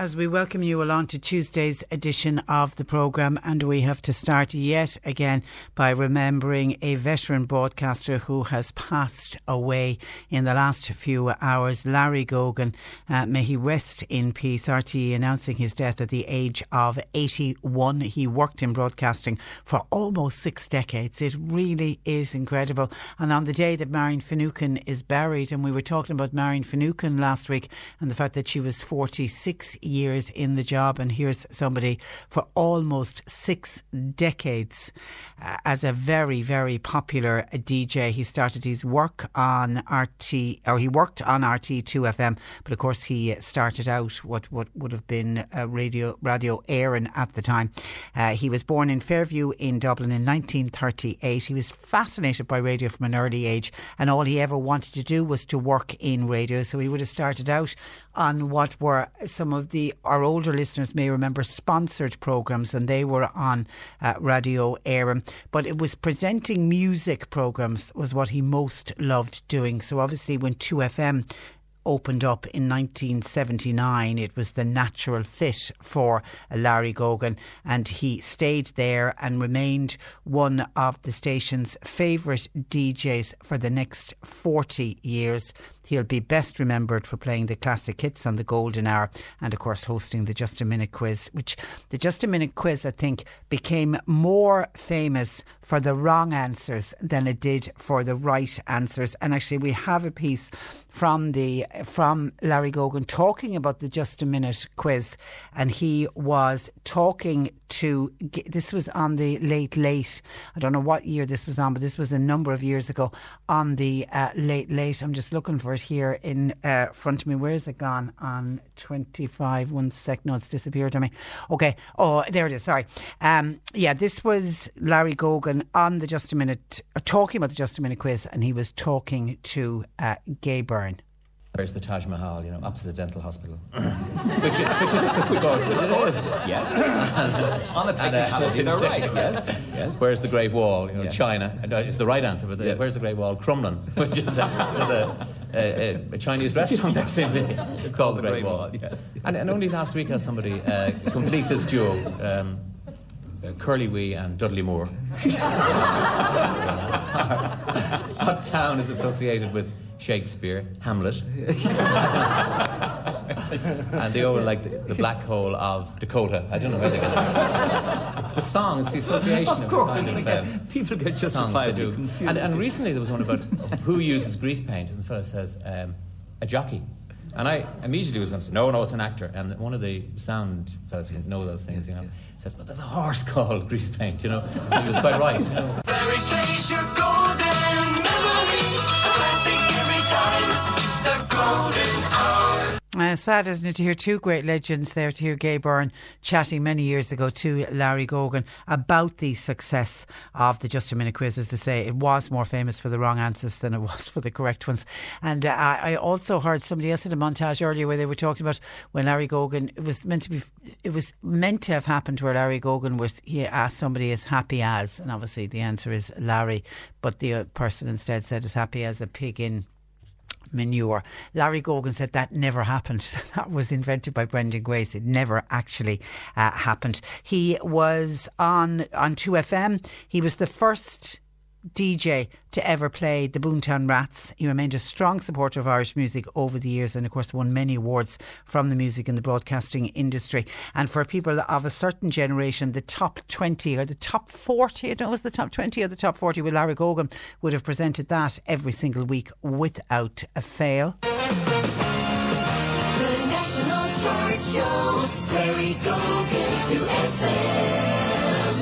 As we welcome you along to Tuesday's edition of the programme, and we have to start yet again by remembering a veteran broadcaster who has passed away in the last few hours, Larry Gogan. Uh, may he rest in peace. RTE announcing his death at the age of 81. He worked in broadcasting for almost six decades. It really is incredible. And on the day that Marion Finucane is buried, and we were talking about Marion Finucane last week and the fact that she was 46 years in the job, and here's somebody for almost six decades uh, as a very, very popular DJ. He started his work on RT, or he worked on RT2 FM, but of course he started out what, what would have been radio radio Éireann at the time. Uh, he was born in Fairview in Dublin in 1938. He was fascinated by radio from an early age, and all he ever wanted to do was to work in radio. So he would have started out on what were some of the our older listeners may remember sponsored programs, and they were on uh, Radio Éireann. But it was presenting music programs was what he most loved doing. So obviously, when Two FM opened up in 1979. It was the natural fit for Larry Gogan, and he stayed there and remained one of the station's favourite DJs for the next 40 years. He'll be best remembered for playing the classic hits on the Golden Hour and, of course, hosting the Just a Minute quiz, which the Just a Minute quiz, I think, became more famous for the wrong answers than it did for the right answers. And actually, we have a piece from the from Larry Gogan talking about the Just a Minute quiz, and he was talking to this was on the late late. I don't know what year this was on, but this was a number of years ago on the uh, late late. I'm just looking for it here in uh, front of me. Where is it gone? On 25. One sec. No, it's disappeared on me. Okay. Oh, there it is. Sorry. Um, yeah, this was Larry Gogan on the Just a Minute, uh, talking about the Just a Minute quiz, and he was talking to uh, Gay Byrne. Where's the Taj Mahal, you know, opposite the dental hospital? which, it, which it is, of course, which it is. Yes. On a technicality, they're right. Yes. yes. Where's the Great Wall, you know, yeah. China? And, uh, it's the right answer, but the, yeah. where's the Great Wall? Crumlin, which is a, a, a, a, Chinese restaurant there, simply called the Great, Wall. Yes. And, and, only last week has somebody uh, complete this duo. Um, uh, Curly Wee and Dudley Moore. our town is associated with Shakespeare, Hamlet. and they all like the, the, black hole of Dakota. I don't know where they get it. It's the song, it's the association of, course, kind of um, people get justifiably confused. And, and, recently there was one about who uses grease paint, and the fellow says, um, a jockey. And I immediately was going to say, no, no, it's an actor. And one of the sound fellows who know those things, you know, says, but there's a horse called grease paint, you know. So he was quite right. You know. Uh, sad, isn't it, to hear two great legends there, to hear Gay Byrne chatting many years ago to Larry Gogan about the success of the Just a Minute quiz. As to say, it was more famous for the wrong answers than it was for the correct ones. And uh, I also heard somebody else in a montage earlier where they were talking about when Larry Gogan, it was meant to be, it was meant to have happened where Larry Gogan was, he asked somebody as happy as, and obviously the answer is Larry, but the person instead said as happy as a pig in manure. Larry Gogan said that never happened. that was invented by Brendan Grace. It never actually uh, happened. He was on on 2FM. He was the first DJ to ever play the Boomtown Rats. He remained a strong supporter of Irish music over the years and, of course, won many awards from the music and the broadcasting industry. And for people of a certain generation, the top 20 or the top 40, I don't know, was the top 20 or the top 40 with Larry Gogan would have presented that every single week without a fail. The National Show, Larry Gogan.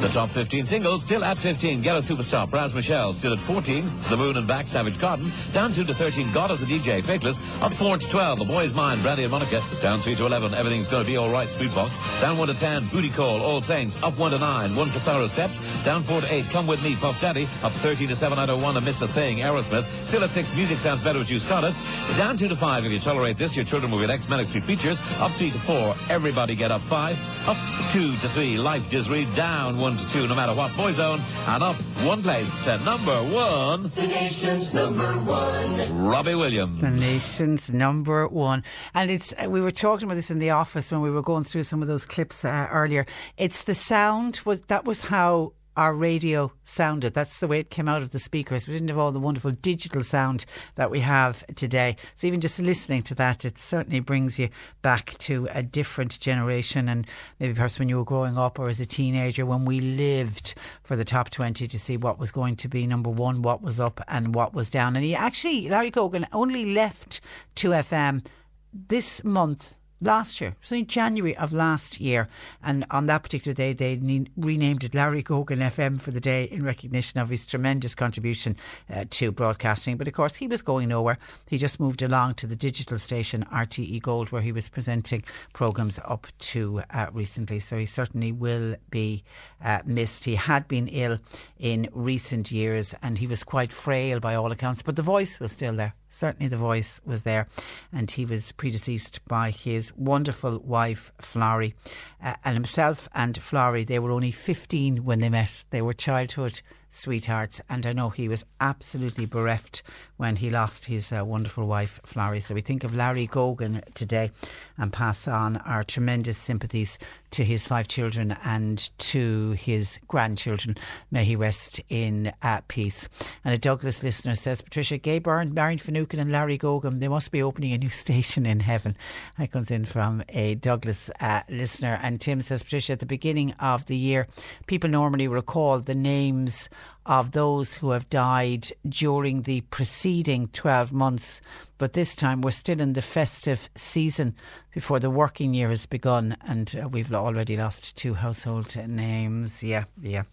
The top 15 singles still at 15. Get a superstar. Braz Michelle still at 14. To the Moon and Back. Savage Garden. Down 2 to 13. God as a DJ. Faithless. Up 4 to 12. The Boy's Mind. Brandy and Monica. Down 3 to 11. Everything's gonna be alright. Sweetbox. Down 1 to 10. Booty Call. All Saints. Up 1 to 9. 1 for Sorrow Steps. Down 4 to 8. Come with me. Puff Daddy. Up 13 to 7. I don't want to miss a thing. Aerosmith. Still at 6. Music sounds better with you. Stardust. Down 2 to 5. If you tolerate this, your children will get X Manic Street Preachers. Up 3 to 4. Everybody get up 5. Up 2 to 3. Life just read down 1 to 2. No matter what. Boyzone. And up one place to number one. The nation's number one. Robbie Williams. The nation's number one, and it's. uh, We were talking about this in the office when we were going through some of those clips uh, earlier. It's the sound was that was how our radio sounded. That's the way it came out of the speakers. We didn't have all the wonderful digital sound that we have today. So even just listening to that, it certainly brings you back to a different generation, and maybe perhaps when you were growing up or as a teenager, when we lived for the top twenty to see what was going to be number one, what was up, and what was down. And he actually, Larry Gogan, only left 2FM this month last year, so in January of last year, and on that particular day, they ne- renamed it Larry Gogan FM for the day in recognition of his tremendous contribution uh, to broadcasting. But of course, he was going nowhere. He just moved along to the digital station RTE Gold, where he was presenting programmes up to uh, recently. So he certainly will be uh, missed. He had been ill in recent years, and he was quite frail by all accounts, but the voice was still there certainly the voice was there. And he was predeceased by his wonderful wife, Florrie. Uh, and himself and Florrie, they were only 15 when they met. They were childhood sweethearts. And I know he was absolutely bereft when he lost his uh, wonderful wife, Florrie. So we think of Larry Gogan today and pass on our tremendous sympathies to his five children and to his grandchildren. May he rest in uh, peace. And a Douglas listener says, Patricia Gay Byrne, Marion Finucane, and Larry Gogan, they must be opening a new station in heaven. That comes in from a Douglas uh, listener. And Tim says, Patricia, at the beginning of the year, people normally recall the names of those who have died during the preceding 12 months. But this time we're still in the festive season before the working year has begun, and uh, we've already lost two household names. Yeah, yeah.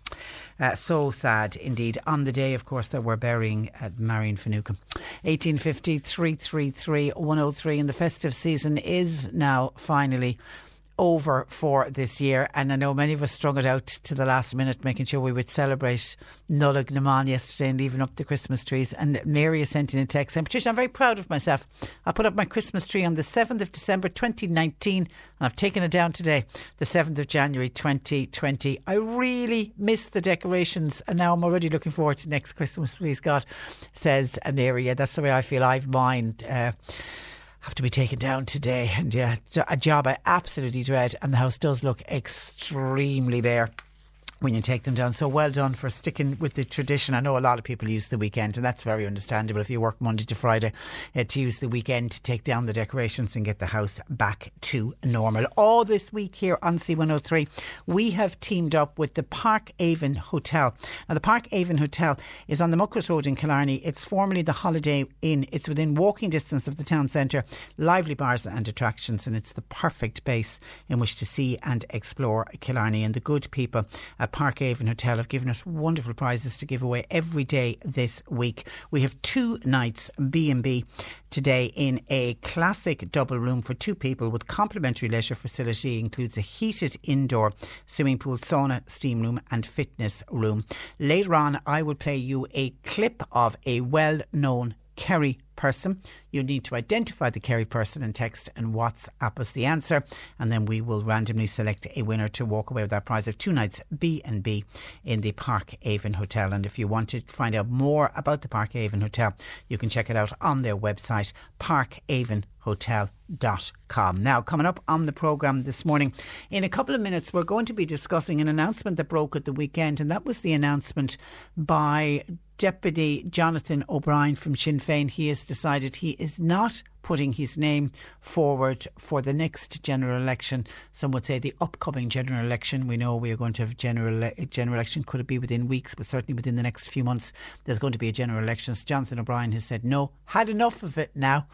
Uh, so sad indeed. On the day, of course, that we're burying at Marion Finucane. 1850 333 103, and the festive season is now finally over for this year. And I know many of us strung it out to the last minute, making sure we would celebrate Nollaig na mBan yesterday and leaving up the Christmas trees. And Mary has sent in a text saying, Patricia, I'm very proud of myself. I put up my Christmas tree on the 7th of December 2019 and I've taken it down today, the 7th of January 2020. I really miss the decorations and now I'm already looking forward to next Christmas, please God, says Mary. Yeah, that's the way I feel. I've mine. Uh, have to be taken down today. And yeah, a job I absolutely dread. And the house does look extremely bare when you take them down. So well done for sticking with the tradition. I know a lot of people use the weekend, and that's very understandable if you work Monday to Friday uh, to use the weekend to take down the decorations and get the house back to normal. All this week here on C103, we have teamed up with the Park Avon Hotel. Now, the Park Avon Hotel is on the Muckross Road in Killarney. It's formerly the Holiday Inn. It's within walking distance of the town centre, lively bars and attractions, and it's the perfect base in which to see and explore Killarney. And the good people Park Avon Hotel have given us wonderful prizes to give away every day this week. We have two nights B&B today in a classic double room for two people with complimentary leisure facility. Includes a heated indoor swimming pool, sauna, steam room and fitness room. Later on, I will play you a clip of a well-known Kerry person. You need to identify the Kerry person and text and WhatsApp us the answer, and then we will randomly select a winner to walk away with that prize of two nights B and B in the Park Avon Hotel. And if you want to find out more about the Park Avon Hotel, you can check it out on their website, parkavonhotel.com. Now, coming up on the programme this morning, in a couple of minutes, we're going to be discussing an announcement that broke at the weekend, and that was the announcement by Deputy Jonathan O'Brien from Sinn Féin. He has decided he is not putting his name forward for the next general election. Some would say the upcoming general election. We know we are going to have general general election. Could it be within weeks? But certainly within the next few months, there's going to be a general election. So Jonathan O'Brien has said no, had enough of it. Now,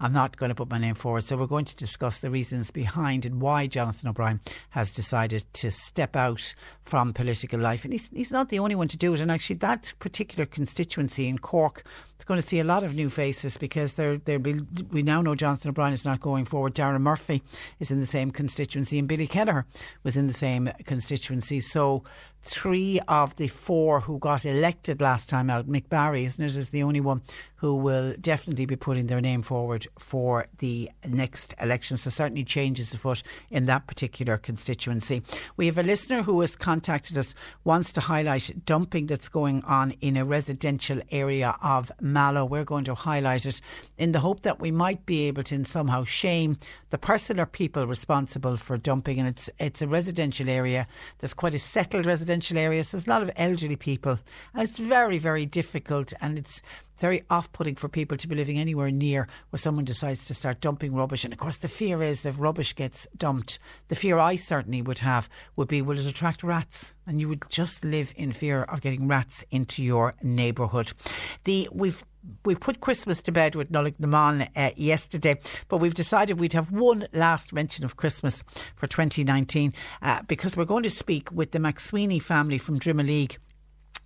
I'm not going to put my name forward. So we're going to discuss the reasons behind and why Jonathan O'Brien has decided to step out from political life. And he's, he's not the only one to do it. And actually, that particular constituency in Cork is going to see a lot of new faces because there there be we now know Jonathan O'Brien is not going forward. Dara Murphy is in the same constituency, and Billy Kelleher was in the same constituency. So three of the four who got elected last time out, Mick Barry, isn't it, is the only one who will definitely be putting their name forward for the next election. So certainly changes afoot in that particular constituency. We have a listener who has contacted us, wants to highlight dumping that's going on in a residential area of Mallow. We're going to highlight it in the hope that we might be able to somehow shame the person or people responsible for dumping. And it's it's a residential area. There's quite a settled residential area. So there's a lot of elderly people, and it's very very difficult and it's very off putting for people to be living anywhere near where someone decides to start dumping rubbish. And of course, the fear is that if rubbish gets dumped, the fear I certainly would have would be will it attract rats? And you would just live in fear of getting rats into your neighbourhood. The We've we put Christmas to bed with Nollaig na mBan uh, yesterday, but we've decided we'd have one last mention of Christmas for 2019 uh, because we're going to speak with the McSweeney family from Drimoleague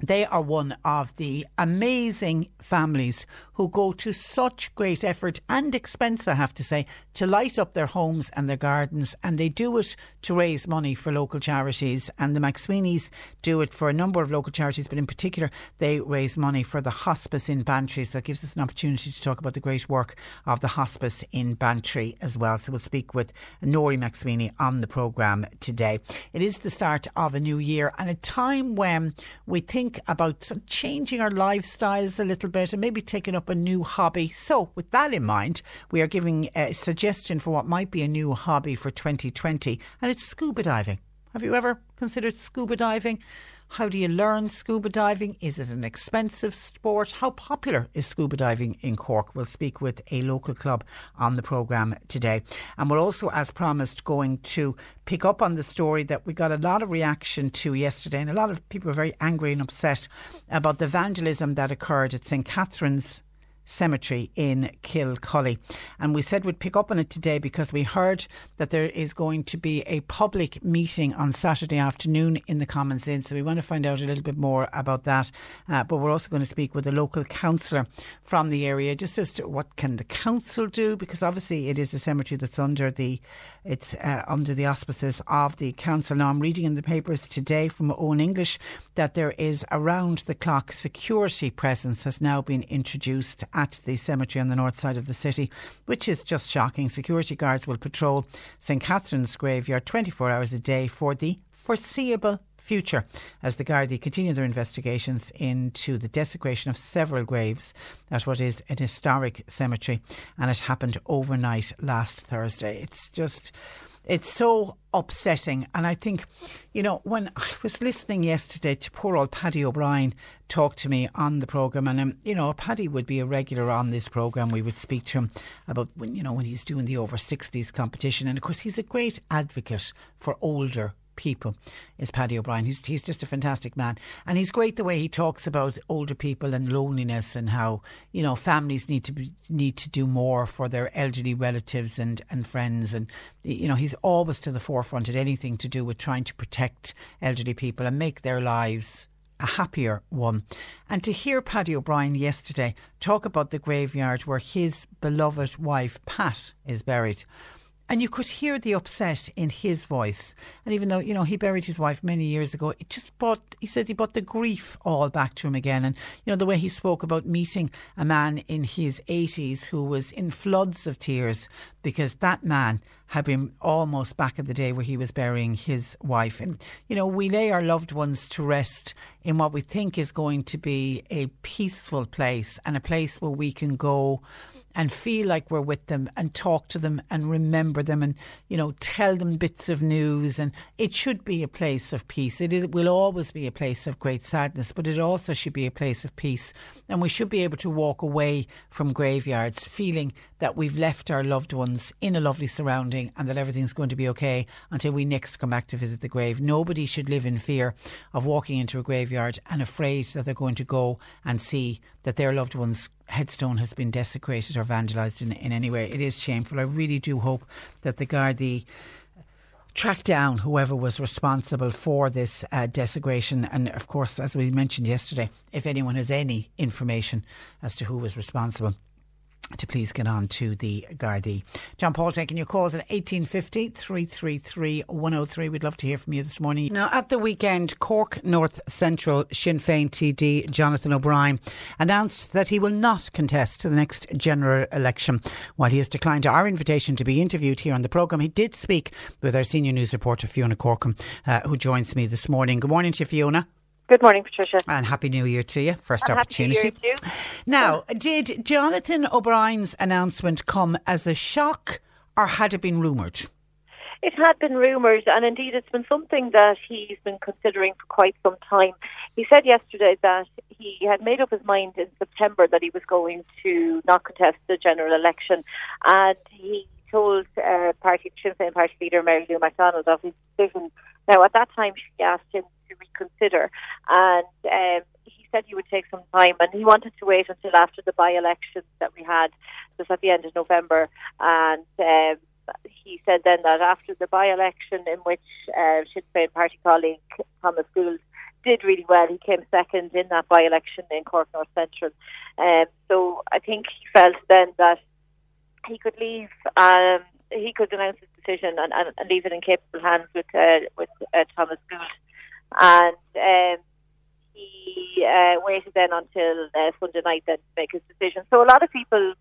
they are one of the amazing families who go to such great effort and expense, I have to say, to light up their homes and their gardens. And they do it to raise money for local charities. And the McSweeneys do it for a number of local charities, but in particular, they raise money for the hospice in Bantry. So it gives us an opportunity to talk about the great work of the hospice in Bantry as well. So we'll speak with Nori McSweeney on the programme today. It is the start of a new year and a time when we think about changing our lifestyles a little bit and maybe taking up a new hobby. So, with that in mind, we are giving a suggestion for what might be a new hobby for 2020, and it's scuba diving. Have you ever considered scuba diving? How do you learn scuba diving? Is it an expensive sport? How popular is scuba diving in Cork? We'll speak with a local club on the programme today. And we're also, as promised, going to pick up on the story that we got a lot of reaction to yesterday. And a lot of people were very angry and upset about the vandalism that occurred at St. Catherine's Cemetery in Kilcully. And we said we'd pick up on it today because we heard that there is going to be a public meeting on Saturday afternoon in the Commons Inn. So we want to find out a little bit more about that. Uh, but we're also going to speak with a local councillor from the area just as to what can the council do because obviously it is a cemetery that's under the it's uh, under the auspices of the council. Now I'm reading in the papers today from Eoin English that there is around the clock security presence has now been introduced at the cemetery on the north side of the city, which is just shocking. Security guards will patrol St Catherine's graveyard 24 hours a day for the foreseeable future as the Gardaí continue their investigations into the desecration of several graves at what is an historic cemetery and it happened overnight last Thursday. It's just it's so upsetting. And I think, you know, when I was listening yesterday to poor old Paddy O'Brien talk to me on the programme, and, um, you know, Paddy would be a regular on this programme. We would speak to him about when, you know, when he's doing the over 60s competition. And of course, he's a great advocate for older people is Paddy O'Brien. He's he's just a fantastic man, and he's great the way he talks about older people and loneliness and how you know families need to be, need to do more for their elderly relatives and and friends, and you know he's always to the forefront at anything to do with trying to protect elderly people and make their lives a happier one. And to hear Paddy O'Brien yesterday talk about the graveyard where his beloved wife Pat is buried And you could hear the upset in his voice. And even though, you know, he buried his wife many years ago, it just brought, he said he brought the grief all back to him again. And, you know, the way he spoke about meeting a man in his 80s who was in floods of tears because that man had been almost back in the day where he was burying his wife. And, you know, we lay our loved ones to rest in what we think is going to be a peaceful place and a place where we can go and feel like we're with them and talk to them and remember them and you know tell them bits of news. And it should be a place of peace. It is, will always be a place of great sadness but it also should be a place of peace. And we should be able to walk away from graveyards feeling that we've left our loved ones in a lovely surrounding and that everything's going to be okay until we next come back to visit the grave nobody should live in fear of walking into a graveyard and afraid that they're going to go and see that their loved one's headstone has been desecrated or vandalised in, in any way. It is shameful. I really do hope that the Gardaí track down whoever was responsible for this uh, desecration. And of course, as we mentioned yesterday, if anyone has any information as to who was responsible to please get on to the Gardaí. John Paul taking your calls at 1850 333 103. We'd love to hear from you this morning. Now, at the weekend, Cork North Central Sinn Féin TD Jonathan O'Brien announced that he will not contest the next general election. While he has declined our invitation to be interviewed here on the programme, he did speak with our senior news reporter Fiona Corcoran, uh, who joins me this morning. Good morning to you, Fiona. Good morning, Patricia. And Happy New Year to you. First And opportunity. Now, did Jonathan O'Brien's announcement come as a shock or had it been rumoured? It had been rumoured, and indeed it's been something that he's been considering for quite some time. He said yesterday that he had made up his mind in September that he was going to not contest the general election, and he told uh, party Sinn Féin party leader Mary Lou McDonald of his decision. Now, at that time, she asked him to reconsider, and um, he said he would take some time, and he wanted to wait until after the by-elections that we had just at the end of November, and. Um, he said then that after the by-election in which uh, Sinn Féin party colleague Thomas Gould did really well, he came second in that by-election in Cork North Central. Um, so I think he felt then that he could leave, um, he could announce his decision and, and, and leave it in capable hands with uh, with uh, Thomas Gould, and um, he uh, waited then until uh, Sunday night then to make his decision. So a lot of people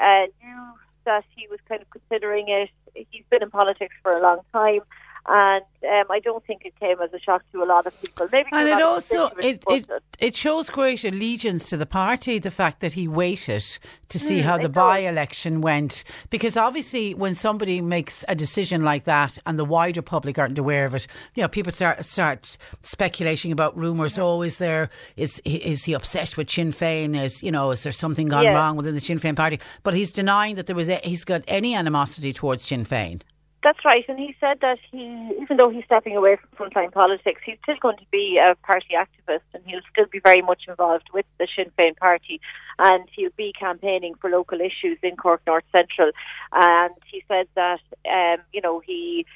uh, knew that he was kind of considering it. He's been in politics for a long time. And um, I don't think it came as a shock to a lot of people. Maybe And it also it, it it shows great allegiance to the party. The fact that he waited to see Mm, how the by election went, because obviously when somebody makes a decision like that and the wider public aren't aware of it, you know, people start start speculating about rumours. Oh, is there is is he obsessed with Sinn Féin? Is you know is there something gone Yeah. wrong within the Sinn Féin party? But he's denying that there was a, he's got any animosity towards Sinn Féin. That's right, and he said that he, even though he's stepping away from frontline politics, he's still going to be a party activist, and he'll still be very much involved with the Sinn Féin party, and he'll be campaigning for local issues in Cork North Central. And he said that, um, you know, he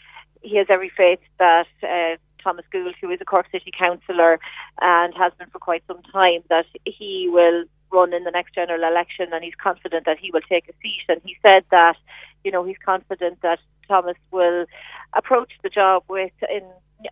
he has every faith that uh, Thomas Gould, who is a Cork City councillor and has been for quite some time, that he will run in the next general election, and he's confident that he will take a seat. And he said that, you know, he's confident that Thomas will approach the job with in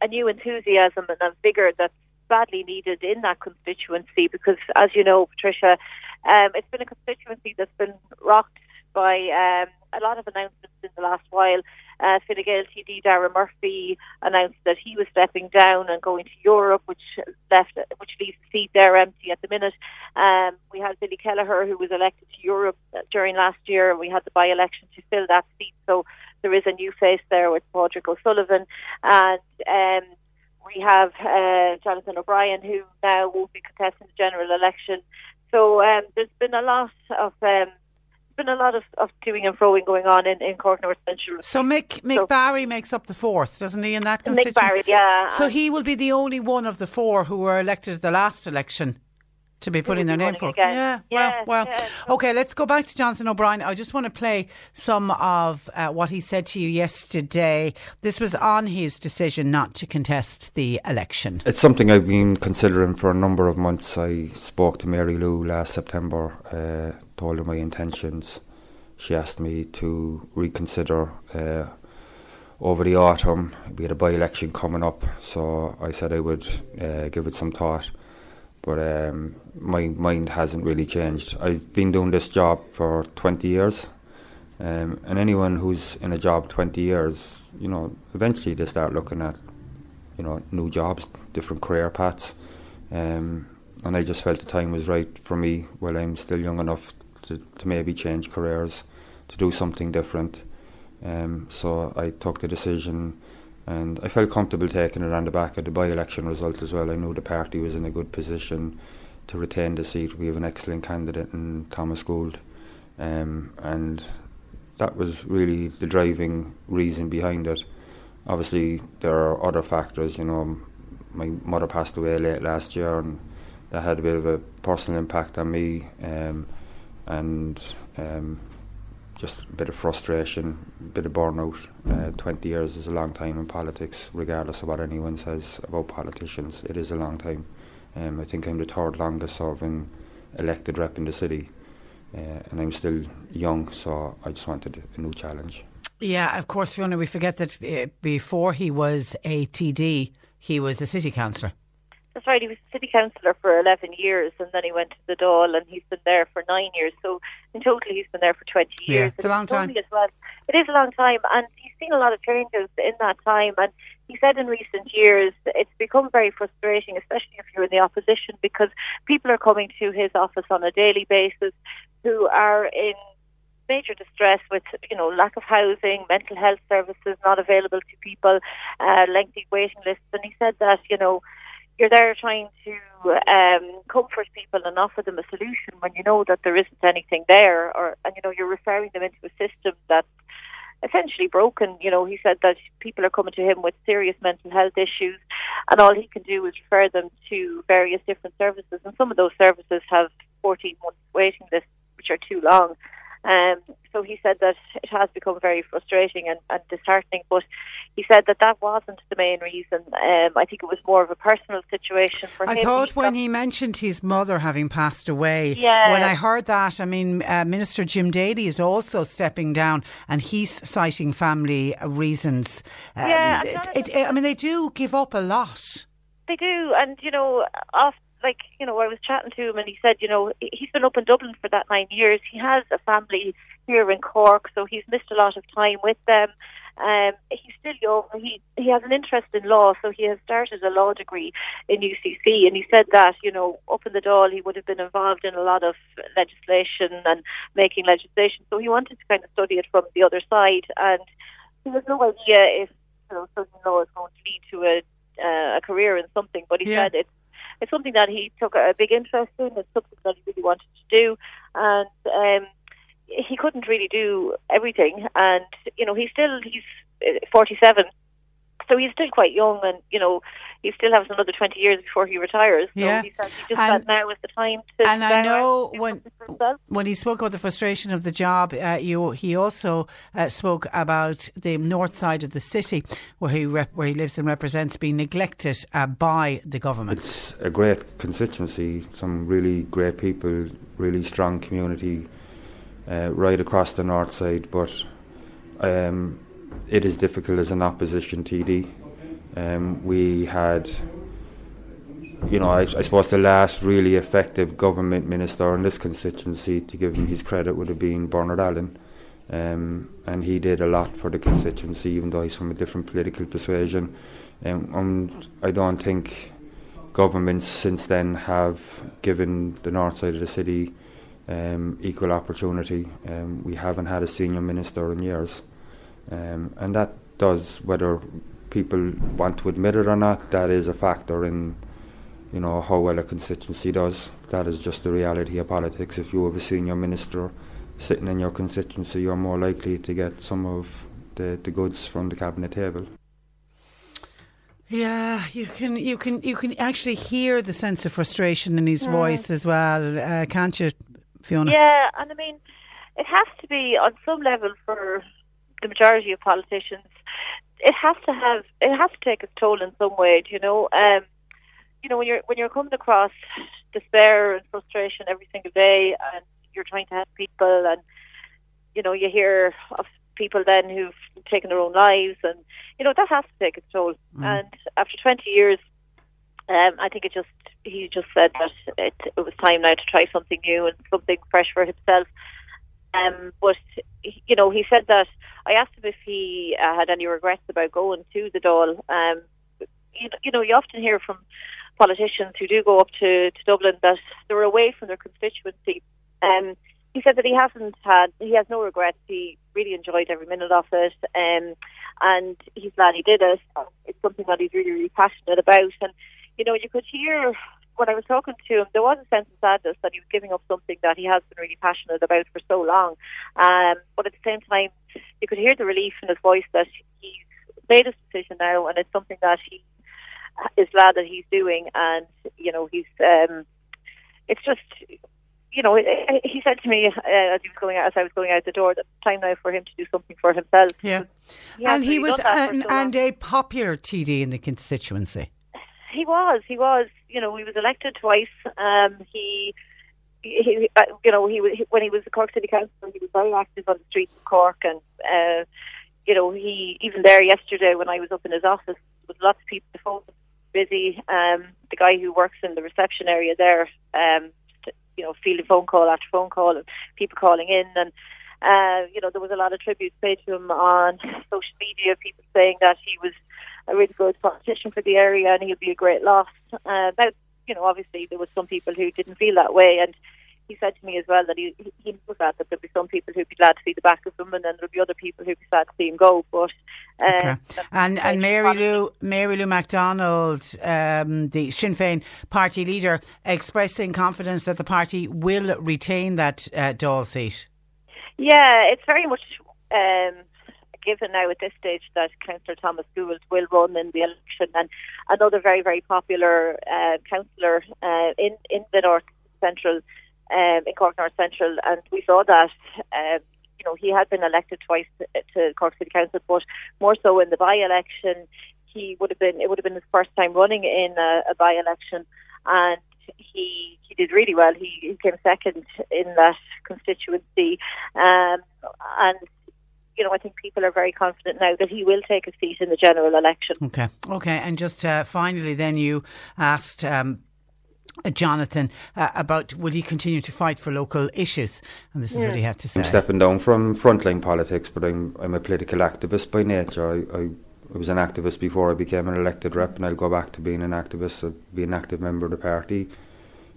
a new enthusiasm and a vigour that's badly needed in that constituency. Because, as you know, Patricia, um, it's been a constituency that's been rocked by um, a lot of announcements in the last while. Uh, Fine Gael TD Dara Murphy announced that he was stepping down and going to Europe, which left which leaves the seat there empty at the minute. Um, we had Billy Kelleher, who was elected to Europe during last year. And we had the by-election to fill that seat, so there is a new face there with Padraig O'Sullivan, and um, we have uh, Jonathan O'Brien, who now won't be contesting the general election. So um, there's been a lot of um, been a lot of, of doing and froing going on in, in Cork North Central. So Mick Mick So- Barry makes up the fourth, doesn't he? In that constituency, Mick Barry, yeah. So he will be the only one of the four who were elected at the last election to be putting their name running for. again. Yeah, Yeah, well, well. yeah. Okay, let's go back to Jonathan O'Brien. I just want to play some of uh, what he said to you yesterday. This was on his decision not to contest the election. It's something I've been considering for a number of months. I spoke to Mary Lou last September, uh, told her my intentions. she asked me to reconsider uh, over the autumn. We had a by election coming up, so I said I would uh, give it some thought. But um, my mind hasn't really changed. I've been doing this job for 20 years, um, and anyone who's in a job 20 years, you know, eventually they start looking at, you know, new jobs, different career paths. Um, and I just felt the time was right for me while I'm still young enough to, to maybe change careers, to do something different. Um, so I took the decision and I felt comfortable taking it on the back of the by election result as well. I knew the party was in a good position to retain the seat. We have an excellent candidate in Thomas Gould, um, and that was really the driving reason behind it. Obviously, there are other factors. You know, my mother passed away late last year, and that had a bit of a personal impact on me, um, and um, just a bit of frustration, a bit of burnout. Uh, 20 years is a long time in politics, regardless of what anyone says about politicians. It is a long time. Um, I think I'm the third longest serving elected rep in the city, uh, and I'm still young, so I just wanted a new challenge. Yeah, of course, Fiona, we forget that uh, before he was a TD, he was a city councillor. That's right. He was city councillor for 11 years and then he went to the Dáil and he's been there for nine years. So in total, he's been there for 20 years. Yeah, it's a long time. As well. It is a long time and he's seen a lot of changes in that time. And he said in recent years it's become very frustrating, especially if you're in the opposition, because people are coming to his office on a daily basis who are in major distress with you know lack of housing, mental health services not available to people, uh, lengthy waiting lists, and he said that you know you're there trying to um, comfort people and offer them a solution when you know that there isn't anything there, or and you know you're referring them into a system that's essentially broken. You know, he said that people are coming to him with serious mental health issues, and all he can do is refer them to various different services, and some of those services have 14 months waiting lists, which are too long. Um, so he said that it has become very frustrating and, and disheartening, but he said that that wasn't the main reason. Um, I think it was more of a personal situation for I him. I thought when he mentioned his mother having passed away, Yeah. when I heard that, I mean, uh, Minister Jim Daly is also stepping down and he's citing family reasons. Um, Yeah, it, it, I mean, they do give up a lot. They do, and you know, off like you know, I was chatting to him, and he said, you know, he's been up in Dublin for that nine years. He has a family here in Cork, so he's missed a lot of time with them. Um, he's still young. He he has an interest in law, so he has started a law degree in UCC. And he said that you know, up in the Dáil, he would have been involved in a lot of legislation and making legislation. So he wanted to kind of study it from the other side, and he has no idea if you know, law is going to lead to a uh, a career in something. But he Yeah. said it's it's something that he took a big interest in. It's something that he really wanted to do, and um, he couldn't really do everything. And you know, he's still he's uh, forty seven. So he's still quite young, and you know he still has another twenty years before he retires. So Yeah. he said he just And- said now is the time to. And I know when something for himself. when he spoke about the frustration of the job, uh, you, he also uh, spoke about the north side of the city where he rep, where he lives and represents being neglected uh, by the government. It's a great constituency, some really great people, really strong community uh, right across the north side, but um, it is difficult as an opposition TD. Um, we had, you know, I, I suppose the last really effective government minister in this constituency, to give him his credit, would have been Bernard Allen. Um, and he did a lot for the constituency, even though he's from a different political persuasion. Um, and I don't think governments since then have given the north side of the city um, equal opportunity. Um, we haven't had a senior minister in years, um, and that does whether people want to admit it or not. That is a factor in you know how well a constituency does. That is just the reality of politics. If you have a senior minister sitting in your constituency, you're more likely to get some of the, the goods from the cabinet table. Yeah, you can you can you can actually hear the sense of frustration in his Yeah. voice as well, uh, can't you, Fiona? Yeah, and I mean, it has to be on some level for the majority of politicians. It has to have it has to take its toll in some way. You know, um, you know when you're when you're coming across despair and frustration every single day, and you're trying to help people, and you know, you hear of people then who've taken their own lives, and you know that has to take its toll. Mm. And after 20 years, um, I think it just he just said that it, it was time now to try something new and something fresh for himself. Um, but you know, he said that I asked him if he uh, had any regrets about going to the Dáil. Um, you, know- you know, you often hear from politicians who do go up to, to Dublin that they're away from their constituency. Um, he said that he hasn't had, he has no regrets. He really enjoyed every minute of it, um, and he's glad he did it. It's something that he's really, really passionate about. And you know, you could hear when I was talking to him, there was a sense of sadness that he was giving up something that he has been really passionate about for so long. Um, but at the same time, you could hear the relief in his voice that he's made his decision now, and it's something that he is glad that he's doing. And you know, he's um, it's just you know, he said to me uh, as he was going out, as I was going out the door, that it's time now for him to do something for himself. Yeah. He and he was done that for an, so and a popular TD in the constituency. He was. He was. You know, he was elected twice. Um, he, he, uh, you know, he, was- he when he was the Cork City Councillor, he was very active on the streets of Cork, and uh, you know, he even there yesterday when I was up in his office, was lots of people. The phone busy. Um, the guy who works in the reception area there, um, t- you know, fielding phone call after phone call, and people calling in, and uh, you know, there was a lot of tributes paid to him on social media. People saying that he was a really good politician for the area and he'll be a great loss. Uh, you know, obviously there was some people who didn't feel that way, and he said to me as well that he he- knows that that there'll be some people who'd be glad to see the back of him, and then there'll be other people who'd be sad to see him go. But uh, Okay. And and Mary Lou Mary Lou McDonald, um, the Sinn Féin party leader, expressing confidence that the party will retain that uh, Dáil seat. Yeah, it's very much um, given now at this stage that Councillor Thomas Gould will run in the election, and another very very popular uh, councillor uh, in in the North Central, um, in Cork North Central, and we saw that. Um, you know, he had been elected twice to, Cork City Council, but more so in the by-election, he would have been. It would have been his first time running in a, a by-election, and he he did really well. He, he came second in that constituency, um, and you know I think people are very confident now that he will take a seat in the general election. Okay, okay, and just uh, finally, then you asked. Um, uh, Jonathan, uh, about will he continue to fight for local issues? And this is what he had to say. I'm stepping down from frontline politics, but I'm I'm a political activist by nature. I, I, I was an activist before I became an elected rep, and I'll go back to being an activist, uh, be an active member of the party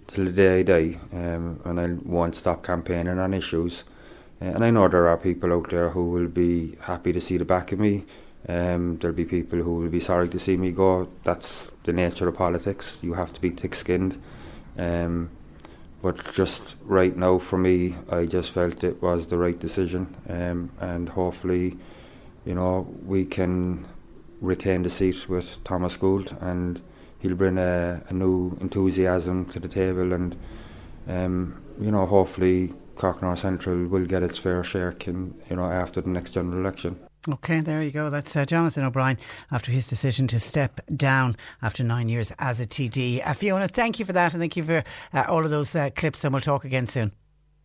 till the day I die, um, and I won't stop campaigning on issues. Uh, and I know there are people out there who will be happy to see the back of me. Um, there'll be people who will be sorry to see me go. That's the nature of politics. You have to be thick-skinned. Um, but just right now, for me, I just felt it was the right decision, um, and hopefully, you know, we can retain the seat with Thomas Gould, and he'll bring a, a new enthusiasm to the table, and um, you know, hopefully, Cork North Central will get its fair share, can, you know, after the next general election. Okay, there you go. That's uh, Jonathan O'Brien after his decision to step down after nine years as a TD. Uh, Fiona, thank you for that and thank you for uh, all of those uh, clips, and we'll talk again soon.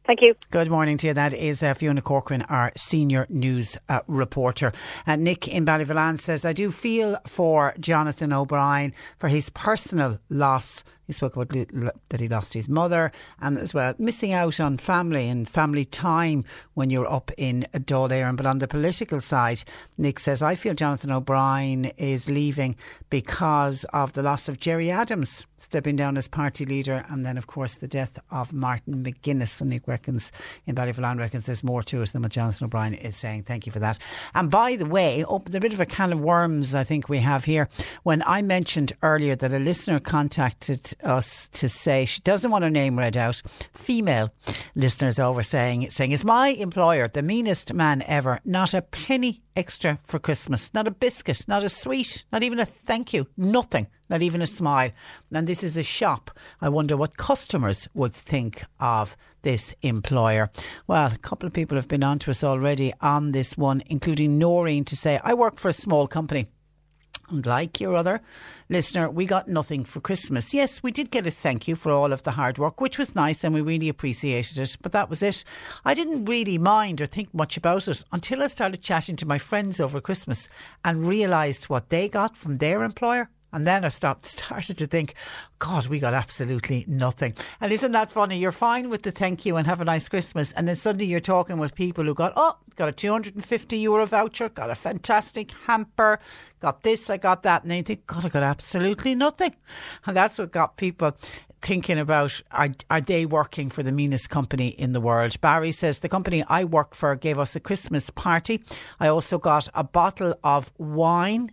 Thank you. Good morning to you. That is uh, Fiona Corcoran, our senior news uh, reporter. Uh, Nick in Ballyvolane says, I do feel for Jonathan O'Brien for his personal loss. He spoke about that he lost his mother and as well missing out on family and family time when you're up in Dáil Éireann. But on the political side, Nick says, I feel Jonathan O'Brien is leaving because of the loss of Gerry Adams stepping down as party leader and then, of course, the death of Martin McGuinness. And Nick reckons, in Ballyvolane reckons there's more to it than what Jonathan O'Brien is saying. Thank you for that. And by the way, open a bit of a can of worms I think we have here. When I mentioned earlier that a listener contacted us to say she doesn't want her name read out, female listeners over saying, it saying, is my employer the meanest man ever? Not a penny extra for Christmas, not a biscuit, not a sweet, not even a thank you, nothing, not even a smile. And this is a shop. I wonder what customers would think of this employer. Well, a couple of people have been on to us already on this one, including Noreen to say, I work for a small company. And like your other listener, we got nothing for Christmas. Yes, we did get a thank you for all of the hard work, which was nice and we really appreciated it. But that was it. I didn't really mind or think much about it until I started chatting to my friends over Christmas and realised what they got from their employer. And then I stopped, started to think, God, we got absolutely nothing. And isn't that funny? You're fine with the thank you and have a nice Christmas. And then suddenly you're talking with people who got, oh, got a 250 euro voucher, got a fantastic hamper, got this, I got that. And they think, God, I got absolutely nothing. And that's what got people thinking about are are they working for the meanest company in the world? Barry says the company I work for gave us a Christmas party. I also got a bottle of wine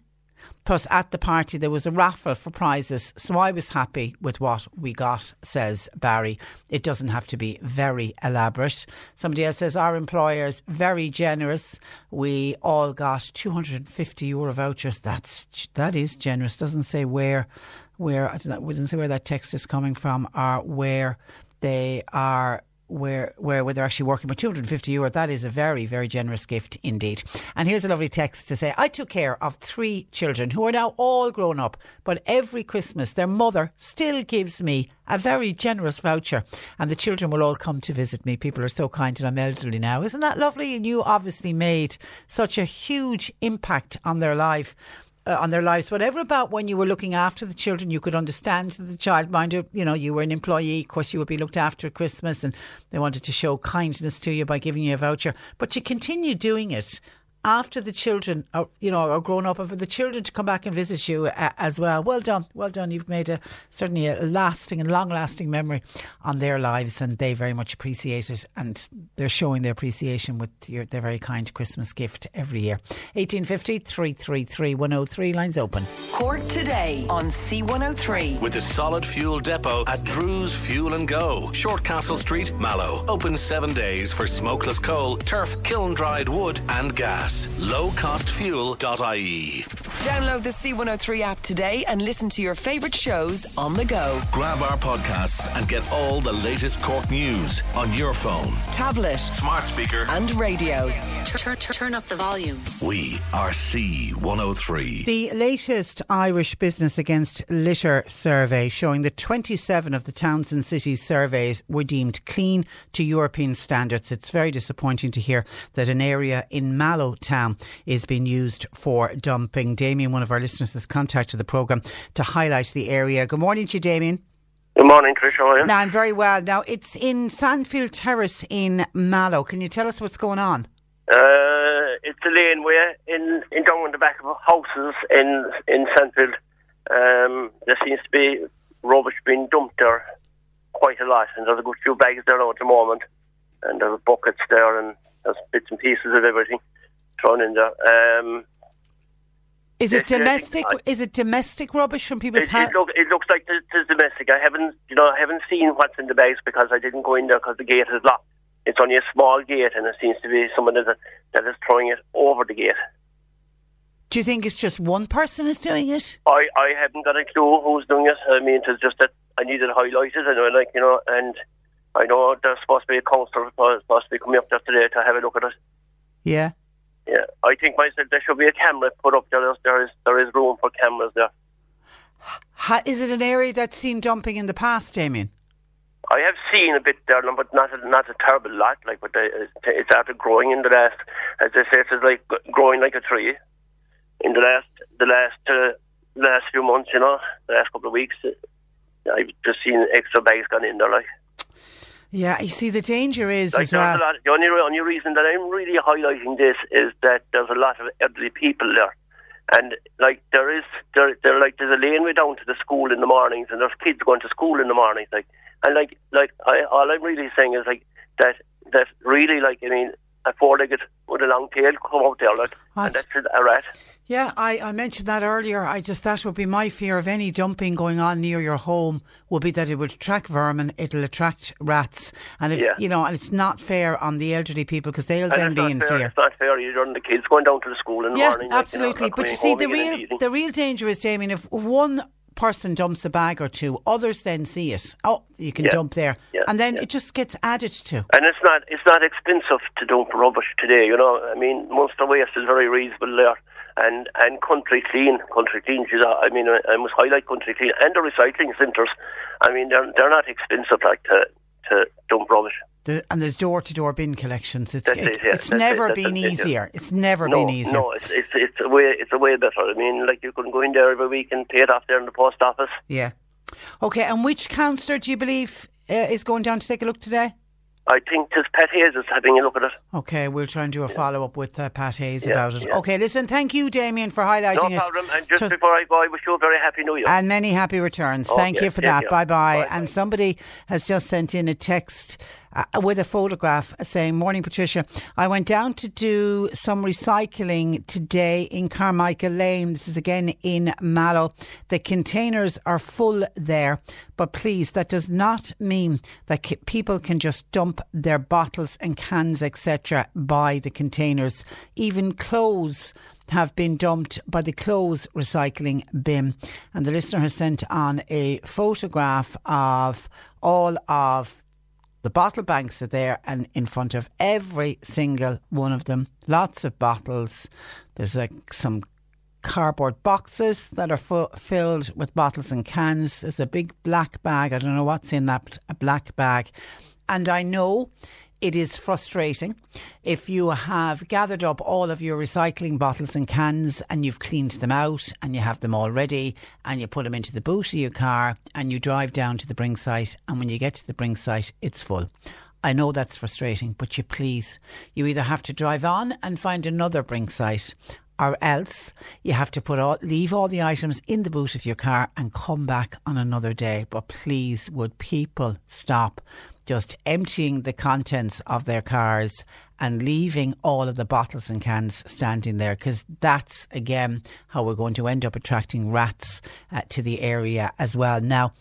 Plus, at the party, there was a raffle for prizes. So I was happy with what we got, says Barry. It doesn't have to be very elaborate. Somebody else says, Our employer's very generous. We all got 250 euro vouchers. That's, that is generous. Doesn't say where, where, I don't know, doesn't say where that text is coming from or where they are where where where they're actually working. With 250 euro that is a very very generous gift indeed. And here's a lovely text to say I took care of three children who are now all grown up but every Christmas their mother still gives me a very generous voucher. And the children will all come to visit me. People are so kind and I'm elderly now. Isn't that lovely? And you obviously made such a huge impact on their life uh, on their lives, whatever about when you were looking after the children, you could understand the childminder, you know, you were an employee, of course, you would be looked after at Christmas and they wanted to show kindness to you by giving you a voucher. But you continue doing it after the children are, you know, are grown up and for the children to come back and visit you uh, as well. Well done. Well done. You've made a certainly a lasting and long lasting memory on their lives and they very much appreciate it and they're showing their appreciation with your, their very kind Christmas gift every year. 1850 333 103 lines open. Cork today on C103. With a solid fuel depot at Drew's Fuel and Go. Short Castle Street, Mallow. Open seven days for smokeless coal, turf, kiln dried wood, and gas. Lowcostfuel.ie. Download the C103 app today and listen to your favourite shows on the go. Grab our podcasts and get all the latest Cork news on your phone, Tablet, smart speaker, and radio. Turn, turn, turn up the volume. We are C103. The latest Irish Business Against Litter survey showing that 27 of the towns and cities surveys were deemed clean to European standards. It's very disappointing to hear that an area in Mallow town is being used for dumping. Damien, one of our listeners, has contacted the programme to highlight the area. Good morning to you, Damien. Good morning, Trish. How are you? Now, I'm very well. Now, it's in Sandfield Terrace in Mallow. Can you tell us what's going on? Uh, it's a laneway in in down in the back of houses in in Sandfield. Um, there seems to be rubbish being dumped there quite a lot, and there's a good few bags there now at the moment, and there's buckets there, and there's bits and pieces of everything thrown in there. Um, Is it Yes, domestic? I- Is it domestic rubbish from people's houses? it, look, it looks like it's, domestic. I haven't, you know, I haven't seen what's in the bags because I didn't go in there because the gate is locked. It's only a small gate, and it seems to be someone that that is throwing it over the gate. Do you think it's just one person is doing it? I, I haven't got a clue who's doing it. I mean, it's just that I needed it highlighted, and I like you know, and I know there's supposed to be a supposed supposed to be coming up there today to have a look at it. Yeah. Yeah, I think myself there should be a camera put up there. There is there is room for cameras there. Ha, is it an area that's seen dumping in the past, Damien? I have seen a bit there, but not a, not a terrible lot. Like, but uh, it's started growing in the last, as they say, it's like growing like a tree. In the last the last uh, last few months, you know, the last couple of weeks, I've just seen extra bags gone in there. Like, Yeah, you see, the danger is like well. a lot. The only only reason that I'm really highlighting this is that there's a lot of elderly people there. And like there is, there, there like there's a laneway down to the school in the mornings, and there's kids going to school in the mornings. Like, and like, like I, all I'm really saying is like that, that really like I mean, a four-legged with a long tail come out there, like, and that's a rat. Yeah, I, I mentioned that earlier. I just that would be my fear of any dumping going on near your home would be that it would attract vermin, it'll attract rats, and if Yeah. you know, and it's not fair on the elderly people because they'll And then be in fair. fear. It's not fair. You're the kids going down to the school in the Yeah, morning. like, you know, absolutely. but you see, the real the real danger is, Damien, if one person dumps a bag or two, others then see it. Oh, you can Yeah. dump there, Yeah, and then yeah. it just gets added to. And it's not it's not expensive to dump rubbish today. You know, I mean, Munster Waste is very reasonable there, and and Country Clean. Country Clean, I mean, I must highlight Country Clean and the recycling centres. I mean, they're they're not expensive like to to dump rubbish. The, and there's door to door bin collections. It's it, it, yeah. it's never it, been it, yeah. easier. It's never no, been easier. No, it's it's it's a way it's a way better. I mean, like you can go in there every week and pay it off there in the post office. Yeah. Okay, and which councillor do you believe uh, is going down to take a look today? I think tis Pat Hayes is having a look at it. Okay, we'll try and do a follow up with uh, Pat Hayes Yeah, about it. yeah. Okay, listen, thank you, Damien, for highlighting No it. problem. And just Just- before I go, I wish you a very happy New Year. And many happy returns. Okay, Thank you for take that. care. Bye bye. And somebody has just sent in a text uh, with a photograph saying, Morning, Patricia. I went down to do some recycling today in Carmichael Lane. This is again in Mallow. The containers are full there, but please, that does not mean that people can just dump their bottles and cans, etc., by the containers. Even clothes have been dumped by the clothes recycling bin. And the listener has sent on a photograph of all of the bottle banks are there and in front of every single one of them. Lots of bottles. There's like some cardboard boxes that are fu- filled with bottles and cans. There's a big black bag. I don't know what's in that black bag. And I know it is frustrating if you have gathered up all of your recycling bottles and cans and you've cleaned them out and you have them all ready and you put them into the boot of your car and you drive down to the bring site and when you get to the bring site it's full. I know that's frustrating, but you please, you either have to drive on and find another bring site or else you have to put all, leave all the items in the boot of your car and come back on another day. But please, would people stop just emptying the contents of their cars and leaving all of the bottles and cans standing there? Because that's again how we're going to end up attracting rats uh, to the area as well. Now,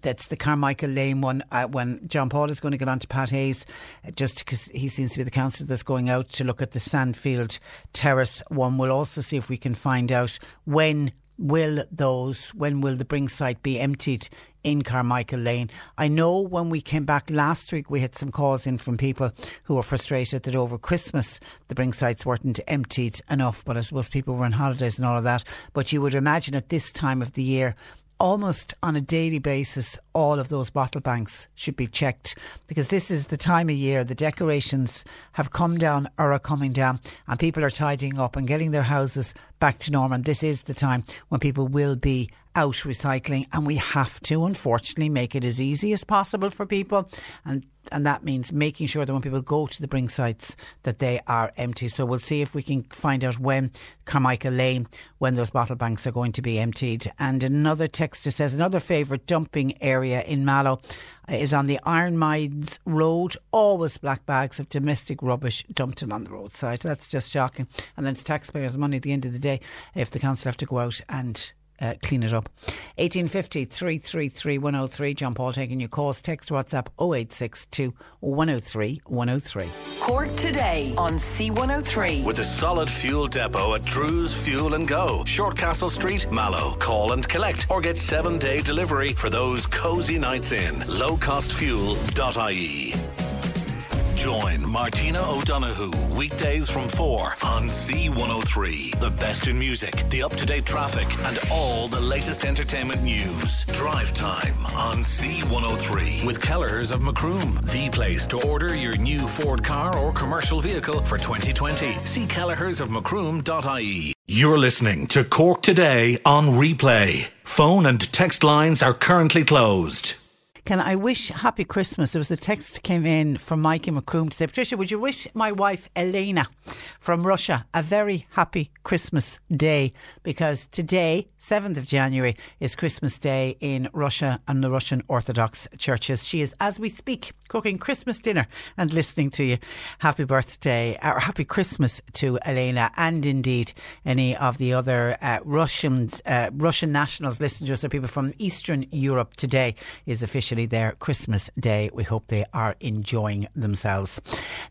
that's the Carmichael Lane one. Uh, when John Paul is going to get on to Pat Hayes, uh, just because he seems to be the councillor that's going out to look at the Sandfield Terrace one. We'll also see if we can find out when will those, when will the bring site be emptied in Carmichael Lane. I know when we came back last week, we had some calls in from people who were frustrated that over Christmas the bring sites weren't emptied enough, but I suppose people were on holidays and all of that. But you would imagine at this time of the year, almost on a daily basis, all of those bottle banks should be checked because this is the time of year the decorations have come down or are coming down and people are tidying up and getting their houses back to normal. And this is the time when people will be out recycling and we have to unfortunately make it as easy as possible for people and and that means making sure that when people go to the bring sites that they are empty. So we'll see if we can find out when Carmichael Lane, when those bottle banks are going to be emptied. And another texter says another favourite dumping area in Mallow is on the Iron Mines Road. Always black bags of domestic rubbish dumped in on the roadside. That's just shocking. And then it's taxpayers' money at the end of the day if the council have to go out and uh, clean it up. 1850 333 103. John Paul taking your calls. Text WhatsApp 0862 103 103. Cork today on C103. With a solid fuel depot at Drew's Fuel and Go, Shortcastle Street, Mallow. Call and collect or get seven day delivery for those cozy nights in. Lowcostfuel.ie. Join Martina O'Donoghue weekdays from 4 on C103. The best in music, the up to date traffic, and all the latest entertainment news. Drive time on C103 with Kellers of Macroom. The place to order your new Ford car or commercial vehicle for 2020. See kellersofmacroom.ie. You're listening to Cork Today on replay. Phone and text lines are currently closed. Can I wish happy Christmas? There was a text came in from Mikey Macroom to say, Patricia, would you wish my wife Elena from Russia a very happy Christmas day? Because today, 7th of January, is Christmas Day in Russia and the Russian Orthodox churches. She is, as we speak, cooking Christmas dinner and listening to you. Happy birthday or happy Christmas to Elena and indeed any of the other uh, Russians, uh, Russian nationals listening to us, or people from Eastern Europe today is officially their Christmas day. We hope they are enjoying themselves.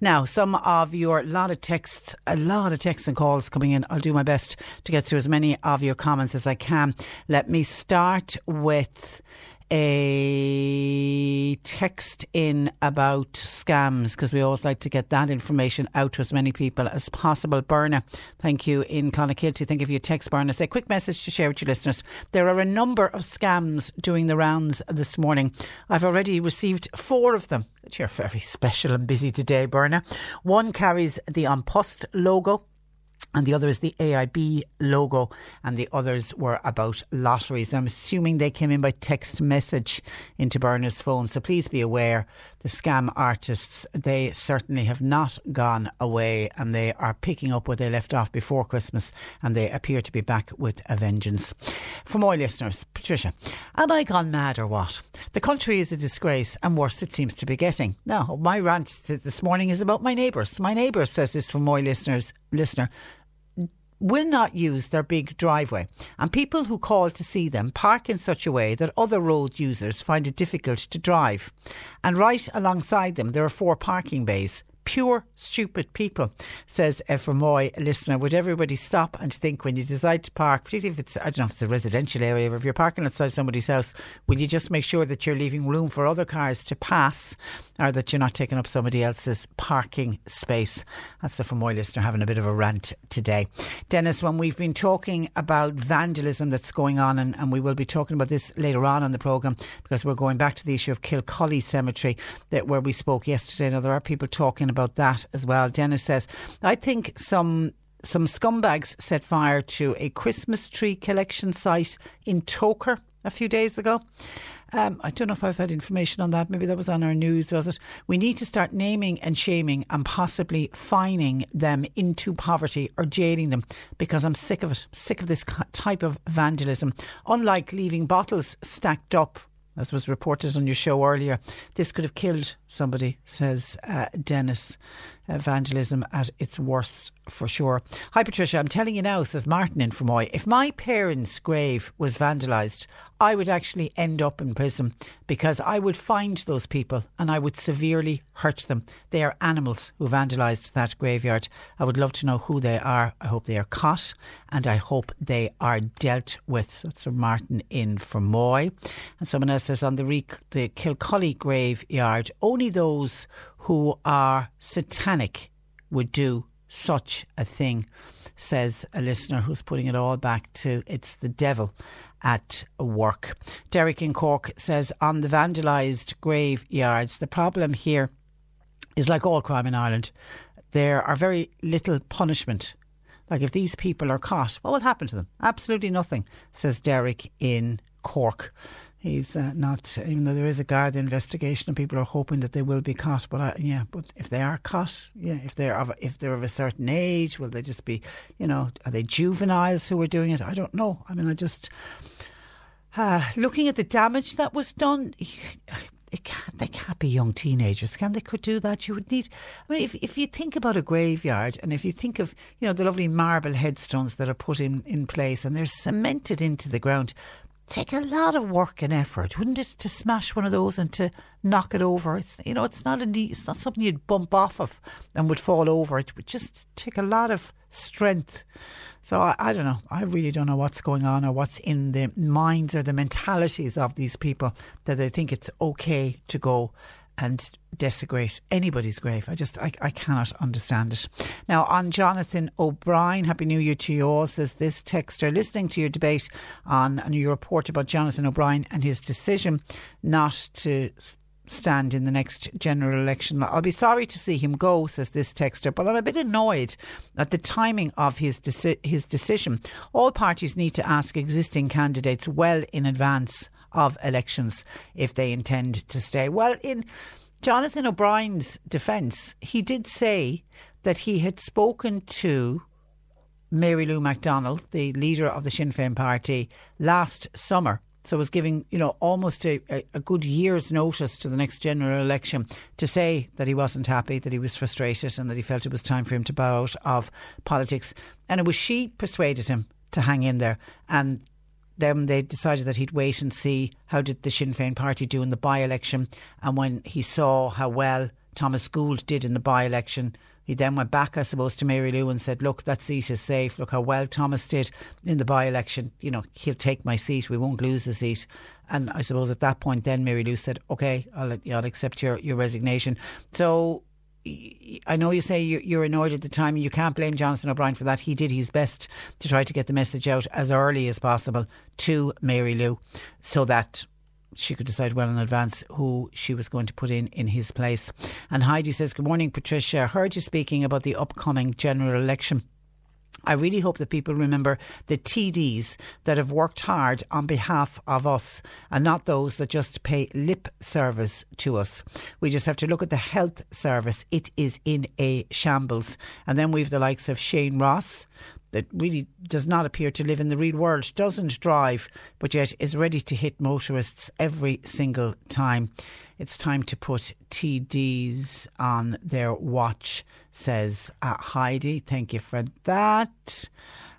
Now, some of your lot of texts, a lot of texts and calls coming in. I'll do my best to get through as many of your comments as I can. Let me start with a text in about scams because we always like to get that information out to as many people as possible. Berna, thank you in Clonakilty. Thank you for your text, Berna. Say quick message to share with your listeners. There are a number of scams doing the rounds this morning. I've already received four of them. You're very special and busy today, Berna. One carries the An Post logo and the other is the AIB logo, and the others were about lotteries. I'm assuming they came in by text message into Berna's phone, so please be aware the scam artists, they certainly have not gone away and they are picking up where they left off before Christmas and they appear to be back with a vengeance. For more listeners, Patricia, am I gone mad or what? The country is a disgrace and worse it seems to be getting. Now, my rant this morning is about my neighbours. My neighbour says this for my listeners, listener will not use their big driveway, and people who call to see them park in such a way that other road users find it difficult to drive. And right alongside them, there are four parking bays. Pure stupid people, says a Fermoy listener. Would everybody stop and think when you decide to park, particularly if it's, I don't know if it's a residential area, or if you're parking outside somebody's house, will you just make sure that you're leaving room for other cars to pass or that you're not taking up somebody else's parking space? That's the Fermoy listener having a bit of a rant today. Dennis, when we've been talking about vandalism that's going on, and, and we will be talking about this later on in the programme because we're going back to the issue of Kilcully Cemetery that where we spoke yesterday. Now, there are people talking about that as well. Dennis says, I think some some scumbags set fire to a Christmas tree collection site in Togher a few days ago. Um, I don't know if I've had information on that. Maybe that was on our news, was it? We need to start naming and shaming and possibly fining them into poverty or jailing them because I'm sick of it. Sick of this type of vandalism. Unlike leaving bottles stacked up as was reported on your show earlier, this could have killed somebody, says uh, Dennis. Uh, vandalism at its worst, for sure. Hi, Patricia. I'm telling you now, says Martin in Fermoy, if my parents' grave was vandalised, I would actually end up in prison because I would find those people and I would severely hurt them. They are animals who vandalised that graveyard. I would love to know who they are. I hope they are caught and I hope they are dealt with. That's from Martin in Fermoy. And someone else says on the, Re- the Kilcully graveyard, only those who are satanic would do such a thing, says a listener who's putting it all back to it's the devil at work. Derek in Cork says on the vandalised graveyards, the problem here is like all crime in Ireland, there are very little punishment. Like if these people are caught, what will happen to them? Absolutely nothing, says Derek in Cork he's uh, not, even though there is a Garda investigation and people are hoping that they will be caught. But uh, yeah, but if they are caught, yeah, if they're of, if they're of a certain age, will they just be, you know, are they juveniles who are doing it? I don't know. I mean, I just uh, looking at the damage that was done. It can't, they can't be young teenagers, can they? Could do that. You would need. I mean, if if you think about a graveyard, and if you think of you know the lovely marble headstones that are put in in place, and they're cemented into the ground, take a lot of work and effort, wouldn't it, to smash one of those and to knock it over? It's you know, it's not a it's not something you'd bump off of and would fall over. It would just take a lot of strength. So I, I don't know. I really don't know what's going on or what's in the minds or the mentalities of these people that they think it's okay to go and desecrate anybody's grave. I just, I, I cannot understand it. Now, on Jonathan O'Brien, Happy New Year to you all, says this texter, listening to your debate on and your report about Jonathan O'Brien and his decision not to stand in the next general election. I'll be sorry to see him go, says this texter, but I'm a bit annoyed at the timing of his deci- his decision. All parties need to ask existing candidates well in advance of elections if they intend to stay. Well, in Jonathan O'Brien's defence, he did say that he had spoken to Mary Lou McDonald, the leader of the Sinn Féin party, last summer. So was giving, you know, almost a, a, good year's notice to the next general election to say that he wasn't happy, that he was frustrated, and that he felt it was time for him to bow out of politics. And it was she persuaded him to hang in there. And then they decided that he'd wait and see how did the Sinn Féin party do in the by-election. And when he saw how well Thomas Gould did in the by-election, He then went back, I suppose, to Mary Lou and said, Look, that seat is safe. Look how well Thomas did in the by election. You know, he'll take my seat. We won't lose the seat. And I suppose at that point, then Mary Lou said, Okay, I'll, I'll accept your, your resignation. So I know you say you're annoyed at the time. You can't blame Jonathan O'Brien for that. He did his best to try to get the message out as early as possible to Mary Lou so that she could decide well in advance who she was going to put in in his place. And Heidi says, Good morning, Patricia. I heard you speaking about the upcoming general election. I really hope that people remember the TDs that have worked hard on behalf of us and not those that just pay lip service to us. We just have to look at the health service. It is in a shambles. And then we've the likes of Shane Ross, that really does not appear to live in the real world, doesn't drive, but yet is ready to hit motorists every single time. It's time to put TDs on their watch, says uh, Heidi. Thank you for that.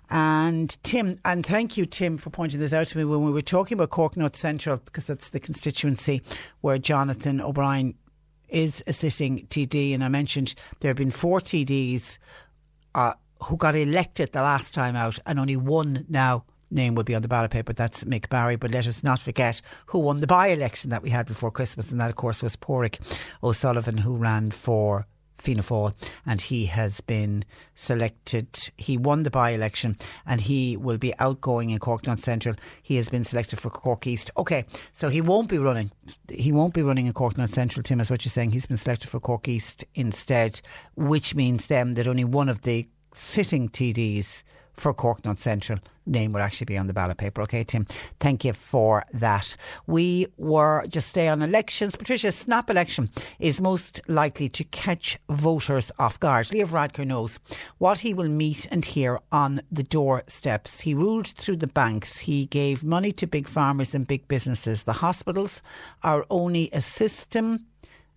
And Tim, and thank you, Tim, for pointing this out to me when we were talking about Cork North Central, because that's the constituency where Jonathan O'Brien is a sitting TD. And I mentioned there have been four TDs. Uh, who got elected the last time out, and only one now name will be on the ballot paper. That's Mick Barry. But let us not forget who won the by election that we had before Christmas, and that, of course, was Pádraig O'Sullivan, who ran for Fianna Fáil, and he has been selected. He won the by election, and he will be outgoing in Cork North Central. He has been selected for Cork East. Okay, so he won't be running. He won't be running in Cork North Central. Tim, is what you're saying. He's been selected for Cork East instead, which means then that only one of the sitting TDs for Cork North Central name will actually be on the ballot paper. Okay, Tim, thank you for that. We were just stay on elections. Patricia, snap election is most likely to catch voters off guard. Leo Varadkar knows what he will meet and hear on the doorsteps. He ruled through the banks. He gave money to big farmers and big businesses. The hospitals are only a system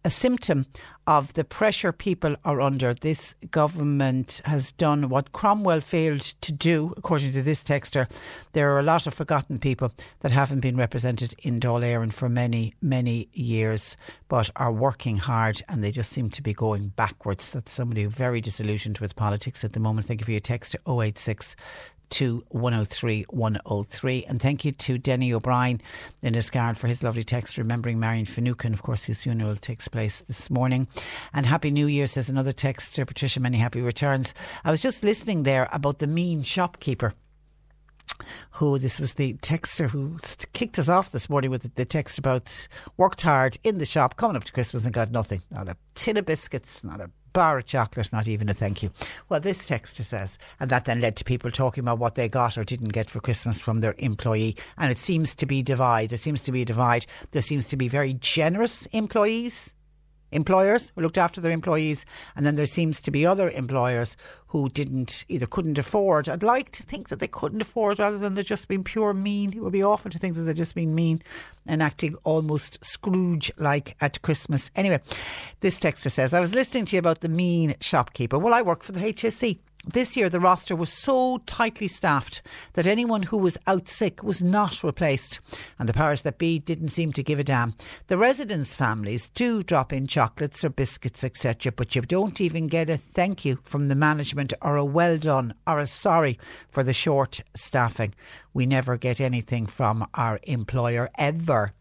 a symptom of the pressure people are under. This government has done what Cromwell failed to do, according to this texter. There are a lot of forgotten people that haven't been represented in Dáil Éireann for many, many years, but are working hard and they just seem to be going backwards. That's somebody very disillusioned with politics at the moment. Thank you for your text to 086 to 103 103. And thank you to Denny O'Brien in Liscard for his lovely text, remembering Marian Finucane, of course, whose funeral takes place this morning. And Happy New Year, says another text to Patricia, many happy returns. I was just listening there about the mean shopkeeper who this was the texter who kicked us off this morning with the text about worked hard in the shop coming up to Christmas and got nothing. Not a tin of biscuits, not a bar of chocolate, not even a thank you. Well, this texter says, and that then led to people talking about what they got or didn't get for Christmas from their employee. And it seems to be divide. There seems to be a divide. There seems to be very generous employees employers who looked after their employees, and then there seems to be other employers who didn't either couldn't afford. I'd like to think that they couldn't afford rather than they're just being pure mean. It would be awful to think that they're just being mean and acting almost Scrooge like at Christmas. Anyway, this texter says, I was listening to you about the mean shopkeeper. Well, I work for the HSE. This year, the roster was so tightly staffed that anyone who was out sick was not replaced, and the powers that be didn't seem to give a damn. The residents' families do drop in chocolates or biscuits, etc., but you don't even get a thank you from the management or a well done or a sorry for the short staffing. We never get anything from our employer ever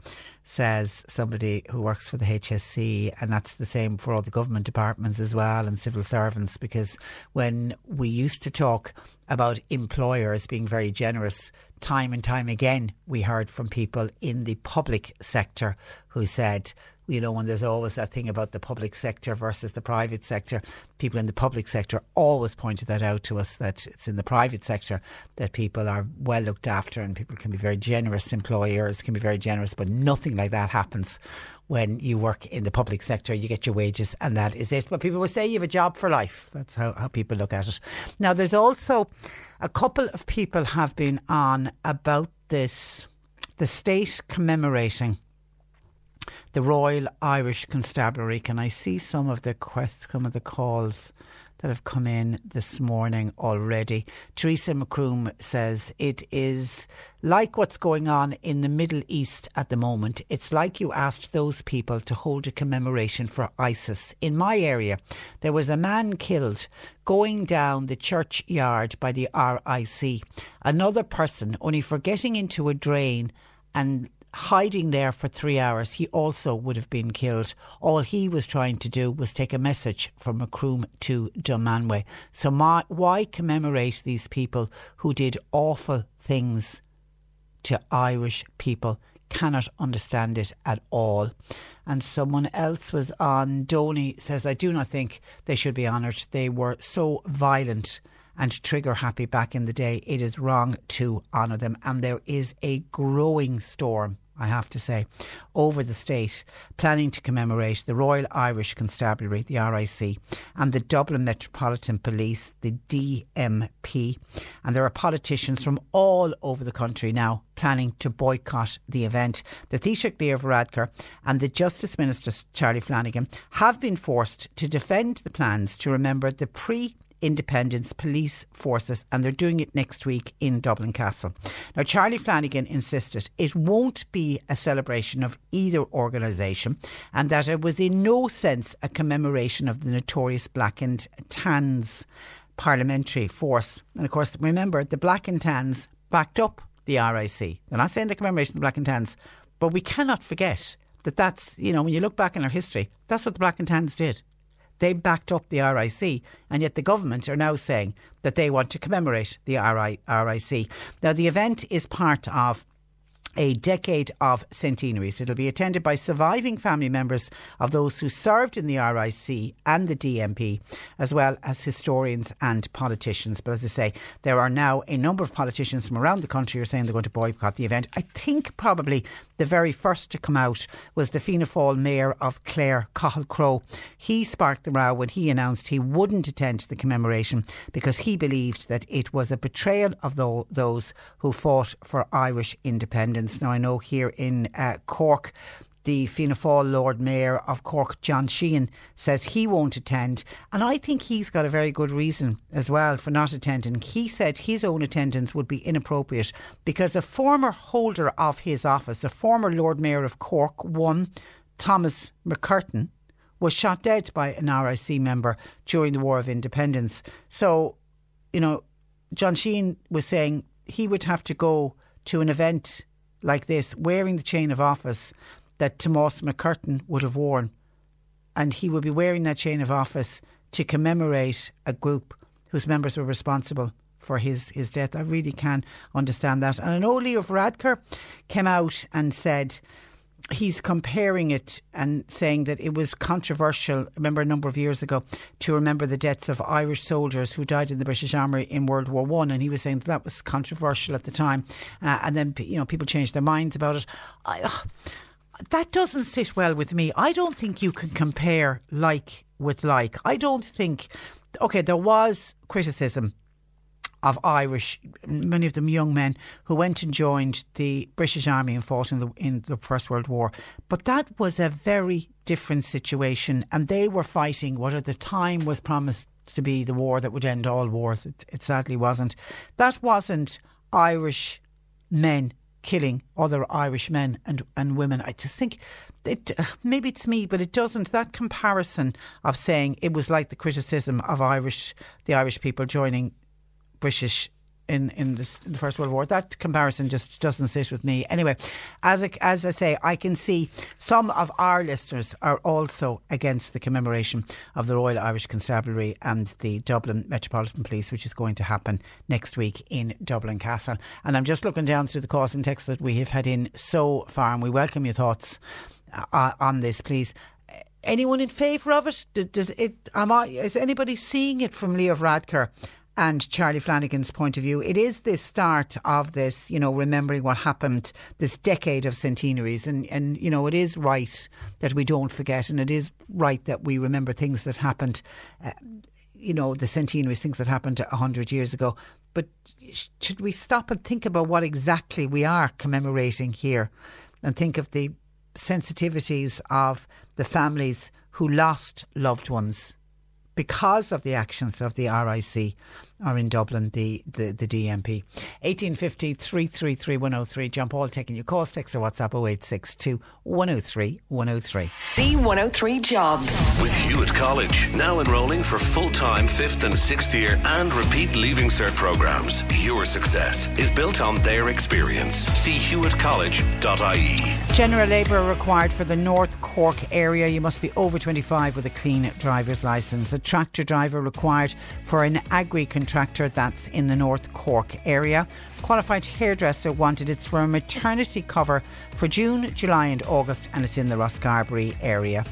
says somebody who works for the HSE, and that's the same for all the government departments as well and civil servants. Because when we used to talk about employers being very generous, time and time again, we heard from people in the public sector who said, you know, when there's always that thing about the public sector versus the private sector, people in the public sector always pointed that out to us that it's in the private sector that people are well looked after and people can be very generous, employers can be very generous, but nothing like that happens when you work in the public sector. You get your wages and that is it. But people will say you have a job for life. That's how, how people look at it. Now, there's also a couple of people have been on about this, the state commemorating the Royal Irish Constabulary. Can I see some of the quest, some of the calls that have come in this morning already. Teresa Macroom says it is like what's going on in the Middle East at the moment. It's like you asked those people to hold a commemoration for ISIS. In my area, there was a man killed going down the churchyard by the RIC. Another person, only for getting into a drain and hiding there for three hours, he also would have been killed. All he was trying to do was take a message from Macroom to Dunmanway. So, my, why commemorate these people who did awful things to Irish people? Cannot understand it at all. And someone else was on Donny says, I do not think they should be honoured. They were so violent and trigger happy back in the day. It is wrong to honour them. And there is a growing storm I have to say, over the state, planning to commemorate the Royal Irish Constabulary, the RIC, and the Dublin Metropolitan Police, the DMP. And there are politicians from all over the country now planning to boycott the event. The Taoiseach Leo Varadkar and the Justice Minister Charlie Flanagan have been forced to defend the plans to remember the pre independence police forces, and they're doing it next week in Dublin Castle. Now, Charlie Flanagan insisted it won't be a celebration of either organisation and that it was in no sense a commemoration of the notorious Black and Tans paramilitary force. And of course, remember, the Black and Tans backed up the RIC. They're not saying the commemoration of the Black and Tans, but we cannot forget that that's, you know, when you look back in our history, that's what the Black and Tans did. They backed up the RIC, and yet the government are now saying that they want to commemorate the RIC. Now, the event is part of a decade of centenaries. It'll be attended by surviving family members of those who served in the RIC and the DMP, as well as historians and politicians. But as I say, there are now a number of politicians from around the country who are saying they're going to boycott the event. I think probably the very first to come out was the Fianna Fáil mayor of Clare, Cathal Crowe. He sparked the row when he announced he wouldn't attend the commemoration because he believed that it was a betrayal of those who fought for Irish independence. Now, I know here in uh, Cork, the Fianna Fáil Lord Mayor of Cork, John Sheehan, says he won't attend. And I think he's got a very good reason as well for not attending. He said his own attendance would be inappropriate because a former holder of his office, a former Lord Mayor of Cork, one, Thomas McCurtain, was shot dead by an RIC member during the War of Independence. So, you know, John Sheehan was saying he would have to go to an event like this, wearing the chain of office that Tomas McCurtain would have worn. And he would be wearing that chain of office to commemorate a group whose members were responsible for his, his death. I really can understand that. And I know Leo Varadkar came out and said he's comparing it and saying that it was controversial. Remember a number of years ago to remember the deaths of Irish soldiers who died in the British Army in World War One, and he was saying that, that was controversial at the time, uh, and then you know people changed their minds about it. I, uh, that doesn't sit well with me. I don't think you can compare like with like. I don't think. Okay, there was criticism of Irish, many of them young men who went and joined the British Army and fought in the in the First World War. But that was a very different situation, and they were fighting what at the time was promised to be the war that would end all wars. It, it sadly wasn't. That wasn't Irish men killing other Irish men and, and women. I just think it, maybe it's me, but it doesn't. That comparison of saying it was like the criticism of Irish, the Irish people joining British in in, in, the First World War. That comparison just doesn't sit with me. Anyway, as I, as I say, I can see some of our listeners are also against the commemoration of the Royal Irish Constabulary and the Dublin Metropolitan Police, which is going to happen next week in Dublin Castle. And I'm just looking down through the calls and texts that we have had in so far, and we welcome your thoughts uh, on this, please anyone in favour of it? Does it? Am I? Is anybody seeing it from Leo Varadkar and Charlie Flanagan's point of view. It is the start of this, you know, remembering what happened, this decade of centenaries. And, and, you know, it is right that we don't forget, and it is right that we remember things that happened, uh, you know, the centenaries, things that happened 100 years ago. But should we stop and think about what exactly we are commemorating here and think of the sensitivities of the families who lost loved ones? Because of the actions of the RIC or in Dublin, the, the, the DMP. 1850 333 103. John Paul taking your calls, text or WhatsApp 0862 103 103. C103 Jobs. With Hewitt College, now enrolling for full time fifth and sixth year and repeat Leaving Cert programs. Your success is built on their experience. See hewittcollege.ie. General labour required for the North Cork area. You must be over 25 with a clean driver's licence. A tractor driver required for an agri contractor that's in the North Cork area. Qualified hairdresser wanted. It's for a maternity cover for June, July, and August, and it's in the Rosscarbery area.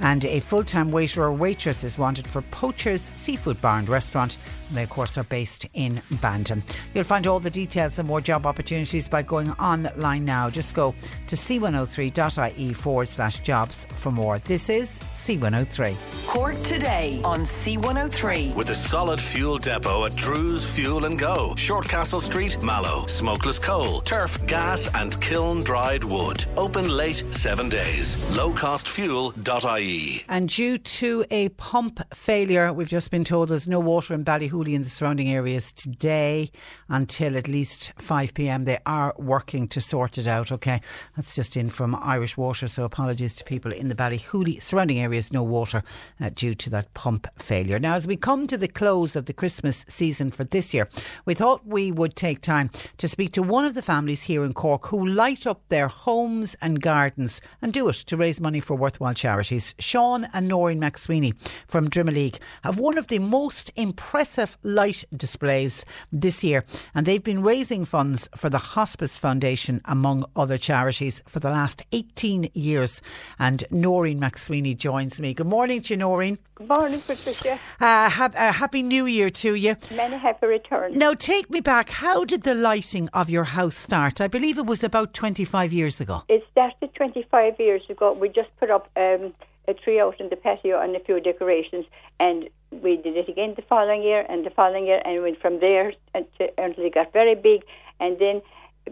And a full time waiter or waitress is wanted for Poacher's Seafood Bar and Restaurant. And they, of course, are based in Bantry. You'll find all the details and more job opportunities by going online now. Just go to c103.ie forward slash jobs for more. This is C103. Cork today on C103. With a solid fuel depot at Drew's Fuel and Go, Shortcastle Street, Mallow, smokeless coal, turf, gas, and kiln dried wood. Open late seven days. Lowcostfuel.ie. And due to a pump failure, we've just been told there's no water in And the surrounding areas today until at least 5 pm. They are working to sort it out, okay? That's just in from Irish Water, so apologies to people in the Ballyhooly surrounding areas, no water uh, due to that pump failure. Now, as we come to the close of the Christmas season for this year, we thought we would take time to speak to one of the families here in Cork who light up their homes and gardens and do it to raise money for worthwhile charities. Sean and Noreen McSweeney from Drimoleague have one of the most impressive light displays this year, and they've been raising funds for the Hospice Foundation, among other charities, for the last 18 years. And Noreen McSweeney joins me. Good morning to you, Noreen. Good morning, Patricia. Uh, ha- uh, happy New Year to you. Many happy returns. Now, take me back. How did the lighting of your house start? I believe it was about 25 years ago. It started 25 years ago. We just put up um, a tree out in the patio and a few decorations, and we did it again the following year and the following year, and went from there until, until it got very big. And then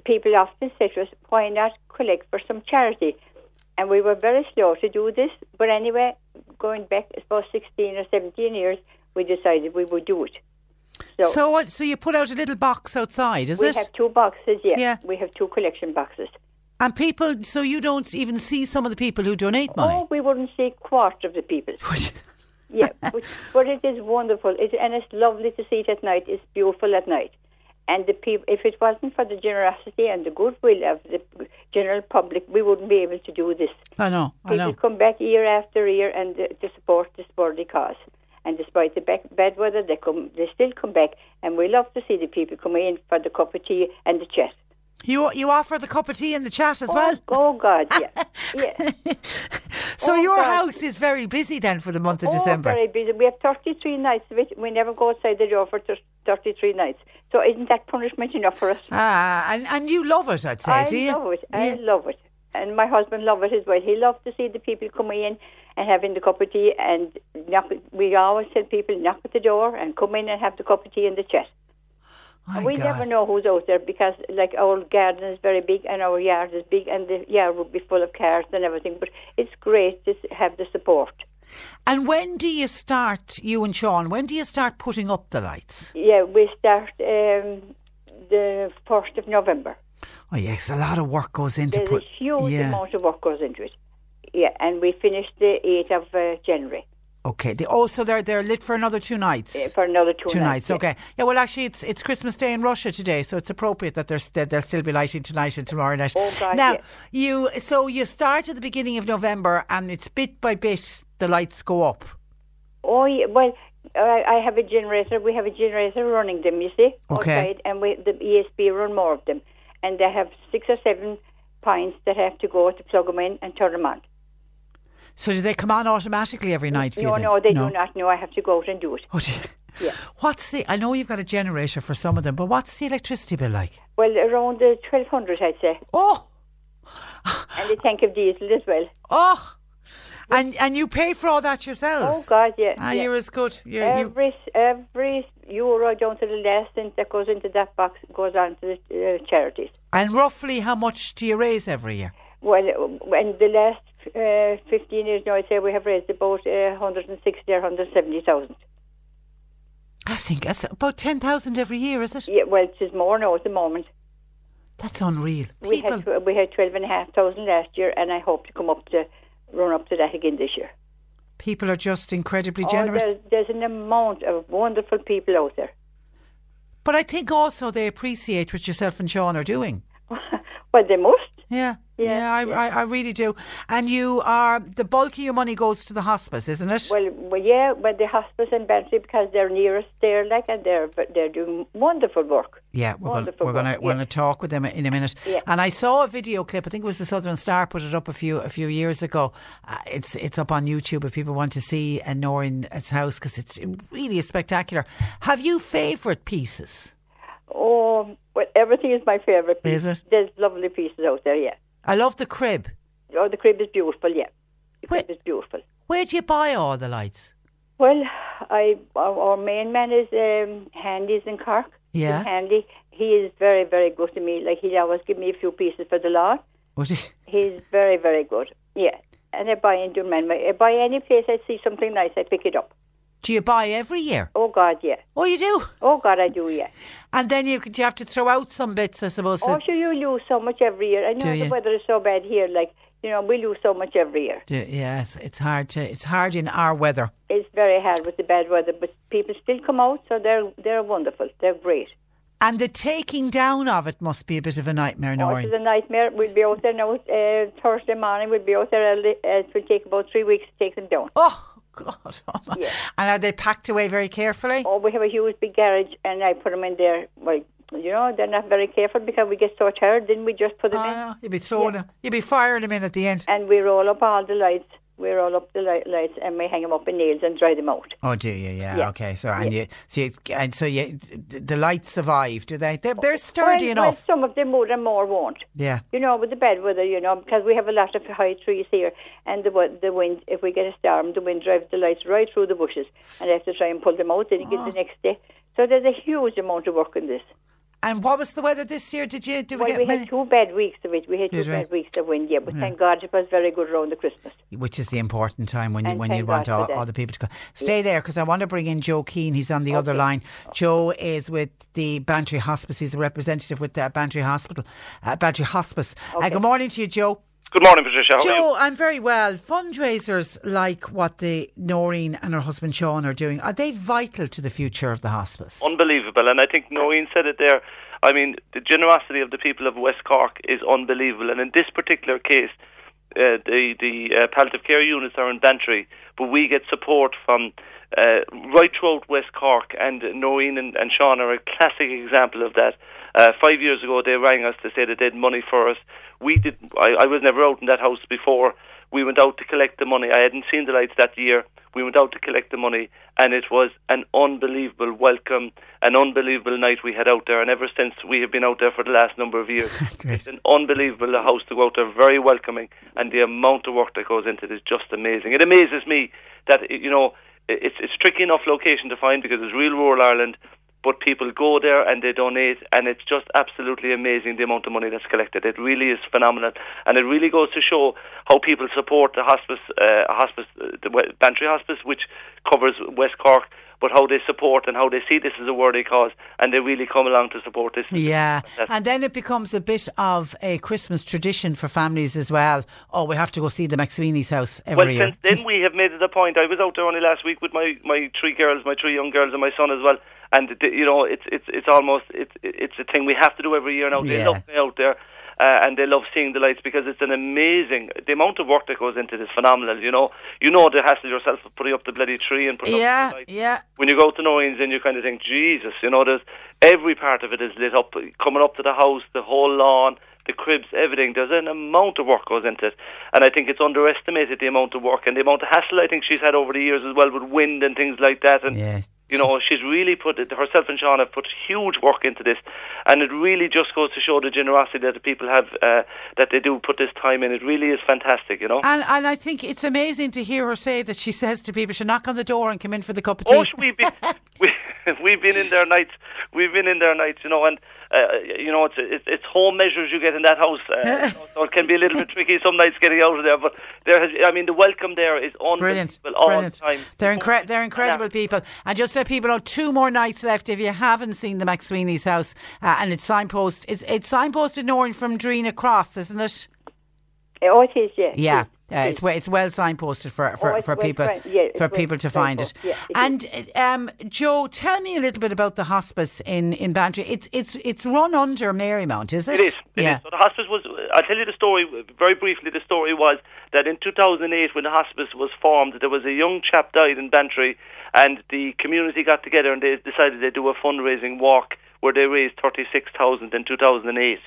people often said to us, why not collect for some charity? And we were very slow to do this, but anyway, going back, I suppose, 16 or 17 years, we decided we would do it. So, so, what, so you put out a little box outside, is we it? We have two boxes. Yeah. We have two collection boxes. And people, so you don't even see some of the people who donate money? Oh, we wouldn't see a quarter of the people. yeah, but, but it is wonderful, it, and it's lovely to see it at night. It's beautiful at night. And the people, if it wasn't for the generosity and the goodwill of the general public, we wouldn't be able to do this. I know, I People know. come back year after year and uh, to support this worthy cause. And despite the back, bad weather, they come, they still come back. And we love to see the people come in for the cup of tea and the chat. You you offer the cup of tea in the chat as oh, well? Oh, God, yeah. yeah. So Oh, your God. house is very busy then for the month of oh, December? very busy. We have 33 nights of it. We never go outside the door for 33 nights. So isn't that punishment enough for us? Ah, and, and you love it, I'd say, I do you? love it. I love it. And my husband loves it as well. He loves to see the people coming in and having the cup of tea. And knock, we always tell people, knock at the door and come in and have the cup of tea in the chat. And we God. never know who's out there because, like, our garden is very big and our yard is big, and the yard would be full of cars and everything. But it's great to have the support. And when do you start, you and Sean, when do you start putting up the lights? Yeah, we start um, the first of November. Oh, yes, a lot of work goes into There's put. a huge yeah. amount of work goes into it. Yeah, and we finish the 8th of uh, January Okay. They, oh, so they're they're lit for another two nights. uh, for another two, Two nights, yeah. okay. Yeah, well, actually, it's it's Christmas Day in Russia today, so it's appropriate that there's that they'll still be lighting tonight and tomorrow night. Oh, God, now, yeah. you so you start at the beginning of November, and it's bit by bit the lights go up. Oh, yeah, well, I, I have a generator. We have a generator running them, you see, Okay. outside, and we, the ESB run more of them. And they have six or seven points that have to go to plug them in and turn them on. So do they come on automatically every night for you? No, then? no, they do not. No, I have to go out and do it. Oh. Yeah. What's the? I know you've got a generator for some of them, but what's the electricity bill like? Well, around the 1200, I'd say. Oh! and a tank of diesel as well. Oh! And and you pay for all that yourselves? Oh, God, yeah. Ah, yeah. you're as good. You're, you Every every euro down to the last cent that goes into that box goes on to the uh, charities. and roughly how much do you raise every year? Well, when the last uh, 15 years now, I'd say we have raised about uh, 160 or 170,000. I think that's about 10,000 every year, is it? Yeah, well, it is more now at the moment. That's unreal. We had, we had 12,500 last year, and I hope to come up to run up to that again this year. People are just incredibly Oh, generous. there's, there's an amount of wonderful people out there. But I think also they appreciate what yourself and Sean are doing. Well, they must. Yeah, yeah, I, I, I really do. And you are the bulk of your money goes to the hospice, isn't it? Well, well yeah, but the hospice in Bantry because they're nearest there, like, and they're they're doing wonderful work. Yeah, we're going Wonderful we're going to work, we're going to talk with them in a minute. Yeah. And I saw a video clip. I think it was the Southern Star put it up a few a few years ago. Uh, it's it's up on YouTube if people want to see uh, Noreen's house because it's it really is spectacular. Have you favourite pieces? Oh, well, everything is my favourite. Is it? There's lovely pieces out there. Yeah. I love the crib. Oh, the crib is beautiful. Yeah, the crib is beautiful. Where do you buy all the lights? Well, I our, our main man is um, Handy's in Cork. Yeah. Handy. He is very very good to me. Like he always give me a few pieces for the lawn. Would he? He's very very good. Yeah. And I buy in Dunman. I buy any place I see something nice, I pick it up. Do you buy every year? Oh God, yeah. Oh, you do? Oh God, I do, yeah. And then you you have to throw out some bits, I suppose. Oh, sure, you lose so much every year. I know the weather is so bad here. Like you know, we lose so much every year. do- yeah, it's, it's hard to it's hard in our weather. It's very hard with the bad weather, but people still come out, so they're they're wonderful. They're great. And the taking down of it must be a bit of a nightmare, Oh, it's a nightmare. We'll be out there now uh, Thursday morning. We'll be out there early. Uh, it will take about three weeks to take them down. Oh God! Oh, and are they packed away very carefully? Oh, we have a huge big garage, and I put them in there. Well, you know, they're not very careful because we get so tired. Then we just put them in. You'd be throwing them. You'd be firing them in at the end. And we roll up all the lights. We roll up the light, lights, and we hang them up in nails and dry them out. Oh, do you? Yeah. Yeah. Okay. So and you, so you, and so you, the lights survive, do they? They're, they're sturdy well, enough. Well, some of them would and more won't. Yeah. You know, with the bad weather, you know, because we have a lot of high trees here, and the the wind. If we get a storm, the wind drives the lights right through the bushes, and I have to try and pull them out. Then you get the oh. next day. So there's a huge amount of work in this. And what was the weather this year? Did you? Did we well, we many? had two bad weeks of it. We had two we? bad weeks of wind, yeah. But Yeah. thank God it was very good around the Christmas. Which is the important time when you And when you want all, all the people to go. Stay there because I want to bring in Joe Keane. He's on the other line. Joe is with the Bantry Hospice. He's a representative with the Bantry Hospital, uh, Bantry Hospice. Uh, good morning to you, Joe. Good morning, Patricia. How are Joe? I'm very well. Fundraisers like what the Noreen and her husband Sean are doing, are they vital to the future of the hospice? Unbelievable. And I think Noreen said it there. I mean, the generosity of the people of West Cork is unbelievable. And in this particular case, uh, the the uh, palliative care units are in Bantry, but we get support from uh, right throughout West Cork, and Noreen and, and Sean are a classic example of that. Uh, five years ago, they rang us to say that they had money for us. We did. I, I was never out in that house before. We went out to collect the money. I hadn't seen the lights that year. We went out to collect the money, and it was an unbelievable welcome, an unbelievable night we had out there. And ever since, we have been out there for the last number of years. it's an unbelievable house to go out there, very welcoming, and the amount of work that goes into it is just amazing. It amazes me that you know it's it's tricky enough location to find because it's real rural Ireland. But people go there and they donate, and it's just absolutely amazing the amount of money that's collected. It really is phenomenal, and it really goes to show how people support the hospice, uh, hospice, uh, the Bantry Hospice, which covers West Cork, but how they support and how they see this as a worthy cause, and they really come along to support this. Yeah, and then it becomes a bit of a Christmas tradition for families as well. Oh, we have to go see the McSweeney's house every well, year. since then we have made it a point. I was out there only last week with my, my three girls, my three young girls, and my son as well. And you know, it's it's it's almost it's it's a thing we have to do every year now. They Yeah. love being out there. Uh, and they love seeing the lights because it's an amazing. The amount of work that goes into this phenomenal. You know, you know the hassle yourself of putting up the bloody tree and putting Yeah, up the lights. yeah. When you go to Noreen's and you kind of think, Jesus, you know, there's every part of it is lit up, coming up to the house, the whole lawn, the cribs, everything. There's an amount of work goes into it, and I think it's underestimated the amount of work and the amount of hassle I think she's had over the years as well with wind and things like that. And Yeah. You know, she's really put it, herself and Sean have put huge work into this, and it really just goes to show the generosity that the people have, uh, that they do put this time in. It really is fantastic, you know. And and I think it's amazing to hear her say that she says to people, "She'll knock on the door and come in for the cup of tea." Oh, should we be? We, we've been in there nights. We've been in there nights, you know, and uh, you know it's, it's it's home measures you get in that house, uh, you know, so it can be a little bit tricky some nights getting out of there. But there has, I mean, the welcome there is Brilliant. all Brilliant. the time. They're, incre- they're incredible people. And just let people know, two more nights left if you haven't seen the McSweeney's house. Uh, and it's signpost. It's, it's signposted Norrin from Drinagh Cross, isn't it? Oh, it is, yeah. Yeah. Uh, it's we- it's well signposted for for, Oh, for well people yeah, it's for well people to find it. yeah, it and um, Joe, tell me a little bit about the hospice in in Bantry. It's it's it's run under Marymount, is it? It is. It yeah. is. So the hospice was. I'll tell you the story very briefly. The story was that in 2008, when the hospice was formed, there was a young chap died in Bantry, and the community got together and they decided they'd do a fundraising walk where they raised 36,000 in 2008.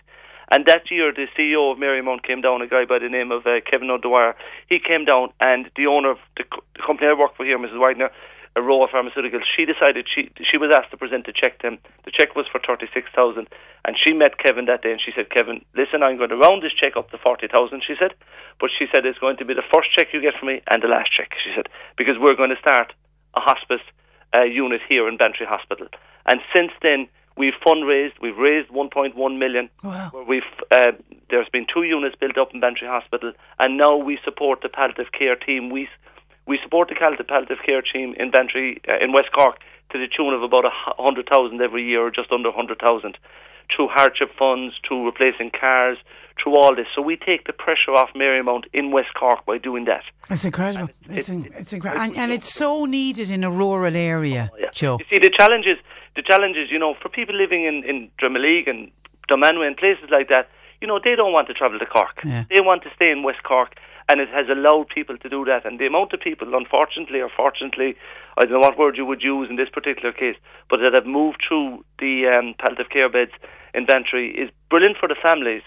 And that year, the CEO of Marymount came down, a guy by the name of uh, Kevin O'Dwyer. He came down, and the owner of the, co- the company I work for here, Mrs. Widener, Aroa Pharmaceuticals, she decided she she was asked to present a check to him. The check was for thirty six thousand, and she met Kevin that day, and she said, "Kevin, listen, I'm going to round this check up to forty thousand." She said, but she said it's going to be the first check you get from me and the last check. She said because we're going to start a hospice uh, unit here in Bantry Hospital, and since then we've fundraised, we've raised 1.1 million. Wow. Where we've uh, there's been two units built up in Bantry Hospital, and now we support the palliative care team. We we support the palliative care team in Bantry uh, in West Cork to the tune of about a hundred thousand every year, or just under a hundred thousand, through hardship funds, through replacing cars, through all this. So we take the pressure off Marymount in West Cork by doing that. It's incredible. It's in, it's incredible, and, and it's so needed in a rural area, oh, Joe. You see, the challenge is, the challenge is, you know, for people living in, in Drimoleague and Dunmanway and places like that, you know, they don't want to travel to Cork. Yeah. They want to stay in West Cork, and it has allowed people to do that. And the amount of people, unfortunately or fortunately, I don't know what word you would use in this particular case, but that have moved through the um, palliative care beds inventory is brilliant for the families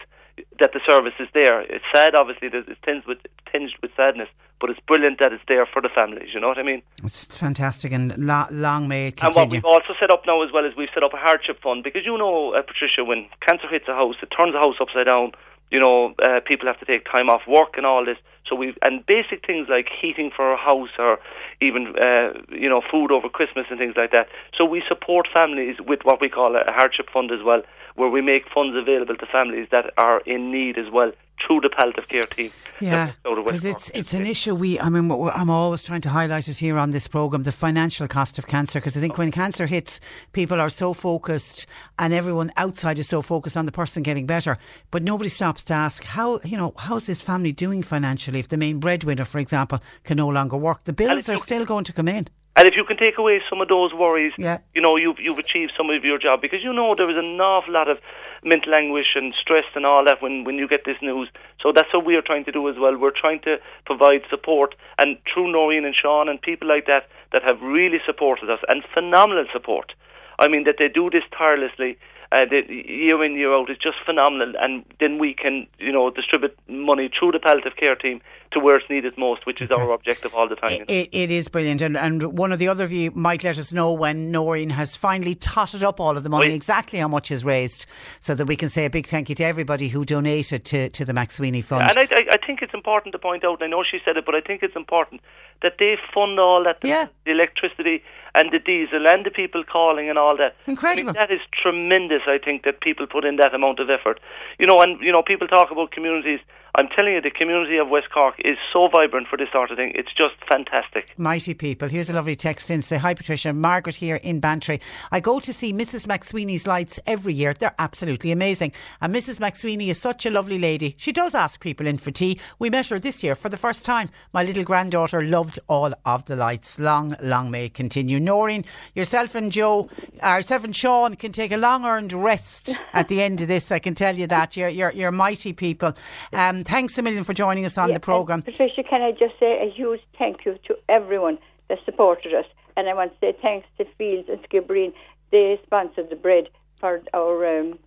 that the service is there. It's sad, obviously, that it's tinged with, tinged with sadness, but it's brilliant that it's there for the families, you know what I mean? It's fantastic, and lo- long may it continue. And what we've also set up now as well is we've set up a hardship fund because you know, uh, Patricia, when cancer hits a house, it turns a house upside down. You know, uh, people have to take time off work and all this. So we've and basic things like heating for a house or even uh, you know food over Christmas and things like that. So we support families with what we call a hardship fund as well, where we make funds available to families that are in need as well through the palliative care team. Yeah, out of West because it's it's an issue. We, I mean, I'm always trying to highlight it here on this program: the financial cost of cancer. Because I think when cancer hits, people are so focused, and everyone outside is so focused on the person getting better, but nobody stops to ask how you know how's this family doing financially. If the main breadwinner, for example, can no longer work, the bills are still going to come in. And if you can take away some of those worries, Yeah. you know, you've you've achieved some of your job because you know there is an awful lot of mental anguish and stress and all that when, when you get this news. So that's what we are trying to do as well. We're trying to provide support and through Noreen and Sean and people like that that have really supported us and phenomenal support. I mean that they do this tirelessly. Uh, that year in year out is just phenomenal, and then we can, you know, distribute money through the palliative care team to where it's needed most, which is our objective all the time. It, it is brilliant, and, and one of the other of you might let us know when Noreen has finally totted up all of the money, exactly how much is raised, so that we can say a big thank you to everybody who donated to, to the McSweeney Fund. And I, I, think it's important to point out, I know she said it, but I think it's important that they fund all that, the, the electricity and the diesel and the people calling and all that. Incredible. I mean, that is tremendous, I think, that people put in that amount of effort. You know, and, you know, people talk about communities. I'm telling you, the community of West Cork is so vibrant for this sort of thing. It's just fantastic. Mighty people. Here's a lovely text in. Say, hi Patricia, Margaret here in Bantry. I go to see Mrs. McSweeney's lights every year. They're absolutely amazing. And Mrs. McSweeney is such a lovely lady. She does ask people in for tea. We met her this year for the first time. My little granddaughter loved all of the lights. Long, long may it continue. Noreen, yourself and Joe, uh, yourself and Sean can take a long earned rest at the end of this. I can tell you that. You're, you're, you're mighty people. Um, thanks a million for joining us on Yeah, the programme. Patricia, can I just say a huge thank you to everyone that supported us, and I want to say thanks to Fields and Skibbereen. They sponsored the bread for our um,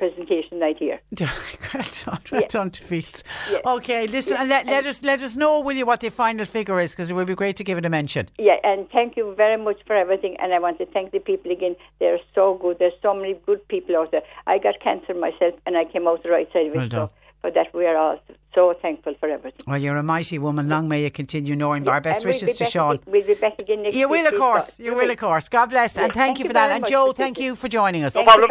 presentation night here. well done, well done to Fields. Okay, listen, and let, let us let us know, will you, what the final figure is, because it would be great to give it a mention. Yeah, and thank you very much for everything. And I want to thank the people again. They're so good. There's so many good people out there. I got cancer myself, and I came out the right side of it. Well done. So for that, we are all so thankful for everything. Well, you're a mighty woman. Long may you continue, Noreen. Our best we'll wishes be to back Sean. again- We'll be back again next You week. will, of course. You will, of course. God bless. And thank, thank you you for that. And much, Joe, thank you for joining us. No problem.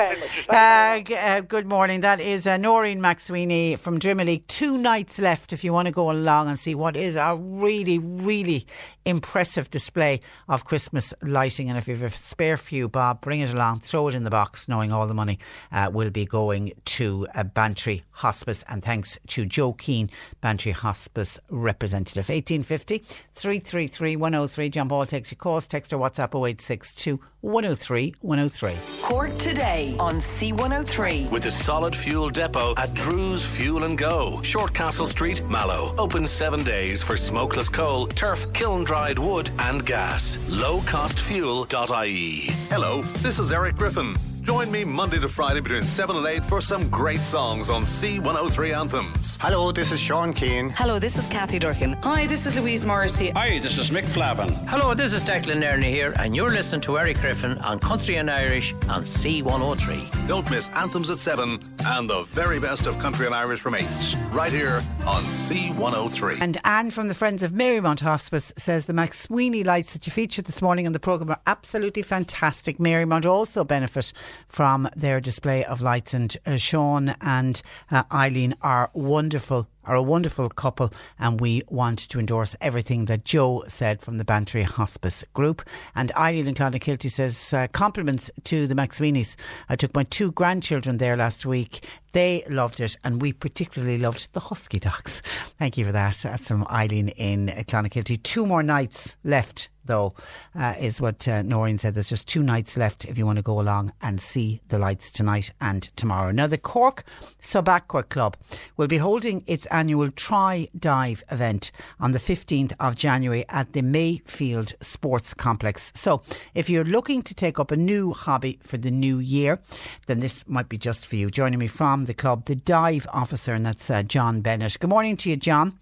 Uh, g- uh, good morning. That is uh, Noreen McSweeney from Drimoleague. Two nights left if you want to go along and see what is a really, really impressive display of Christmas lighting. And if you have a spare few, Bob, bring it along, throw it in the box, knowing all the money uh, will be going to uh, Bantry Hospice. And thanks to Joe Keane, Bantry Hospice representative. 1850 333 103. John Ball takes your calls. Text or WhatsApp 0862 103 103. Cork today on C103. With a solid fuel depot at Drew's Fuel and Go, Shortcastle Street, Mallow. Open seven days for smokeless coal, turf, kiln dried wood, and gas. Lowcostfuel.ie. Hello, this is Eric Griffin. Join me Monday to Friday between 7 and 8 for some great songs on C103 Anthems. Hello, this is Sean Keane. Hello, this is Kathy Durkin. Hi, this is Louise Morrissey. Hi, this is Mick Flavin. Hello, this is Declan Nerney here, and you're listening to Eric Griffin on Country and Irish on C103. Don't miss Anthems at 7 and the very best of country and Irish from 8. Right here on C103. And Anne from the Friends of Marymount Hospice says the McSweeney lights that you featured this morning on the programme are absolutely fantastic. Marymount also benefit from their display of lights, and uh, Sean and uh, Eileen are wonderful. Are a wonderful couple, and we want to endorse everything that Joe said from the Bantry Hospice Group. And Eileen in Clonakilty says uh, compliments to the McSweeneys. I took my two grandchildren there last week. They loved it, and we particularly loved the Husky Dogs. Thank you for that. That's from Eileen in Clonakilty. Two more nights left, though, uh, is what uh, Noreen said. There's just two nights left if you want to go along and see the lights tonight and tomorrow. Now, the Cork Sub Aqua Club will be holding its annual Try Dive event on the 15th of January at the Mayfield Sports Complex. So, if you're looking to take up a new hobby for the new year, then this might be just for you. Joining me from the club, the dive officer, and that's uh, John Bennett. Good morning to you, John.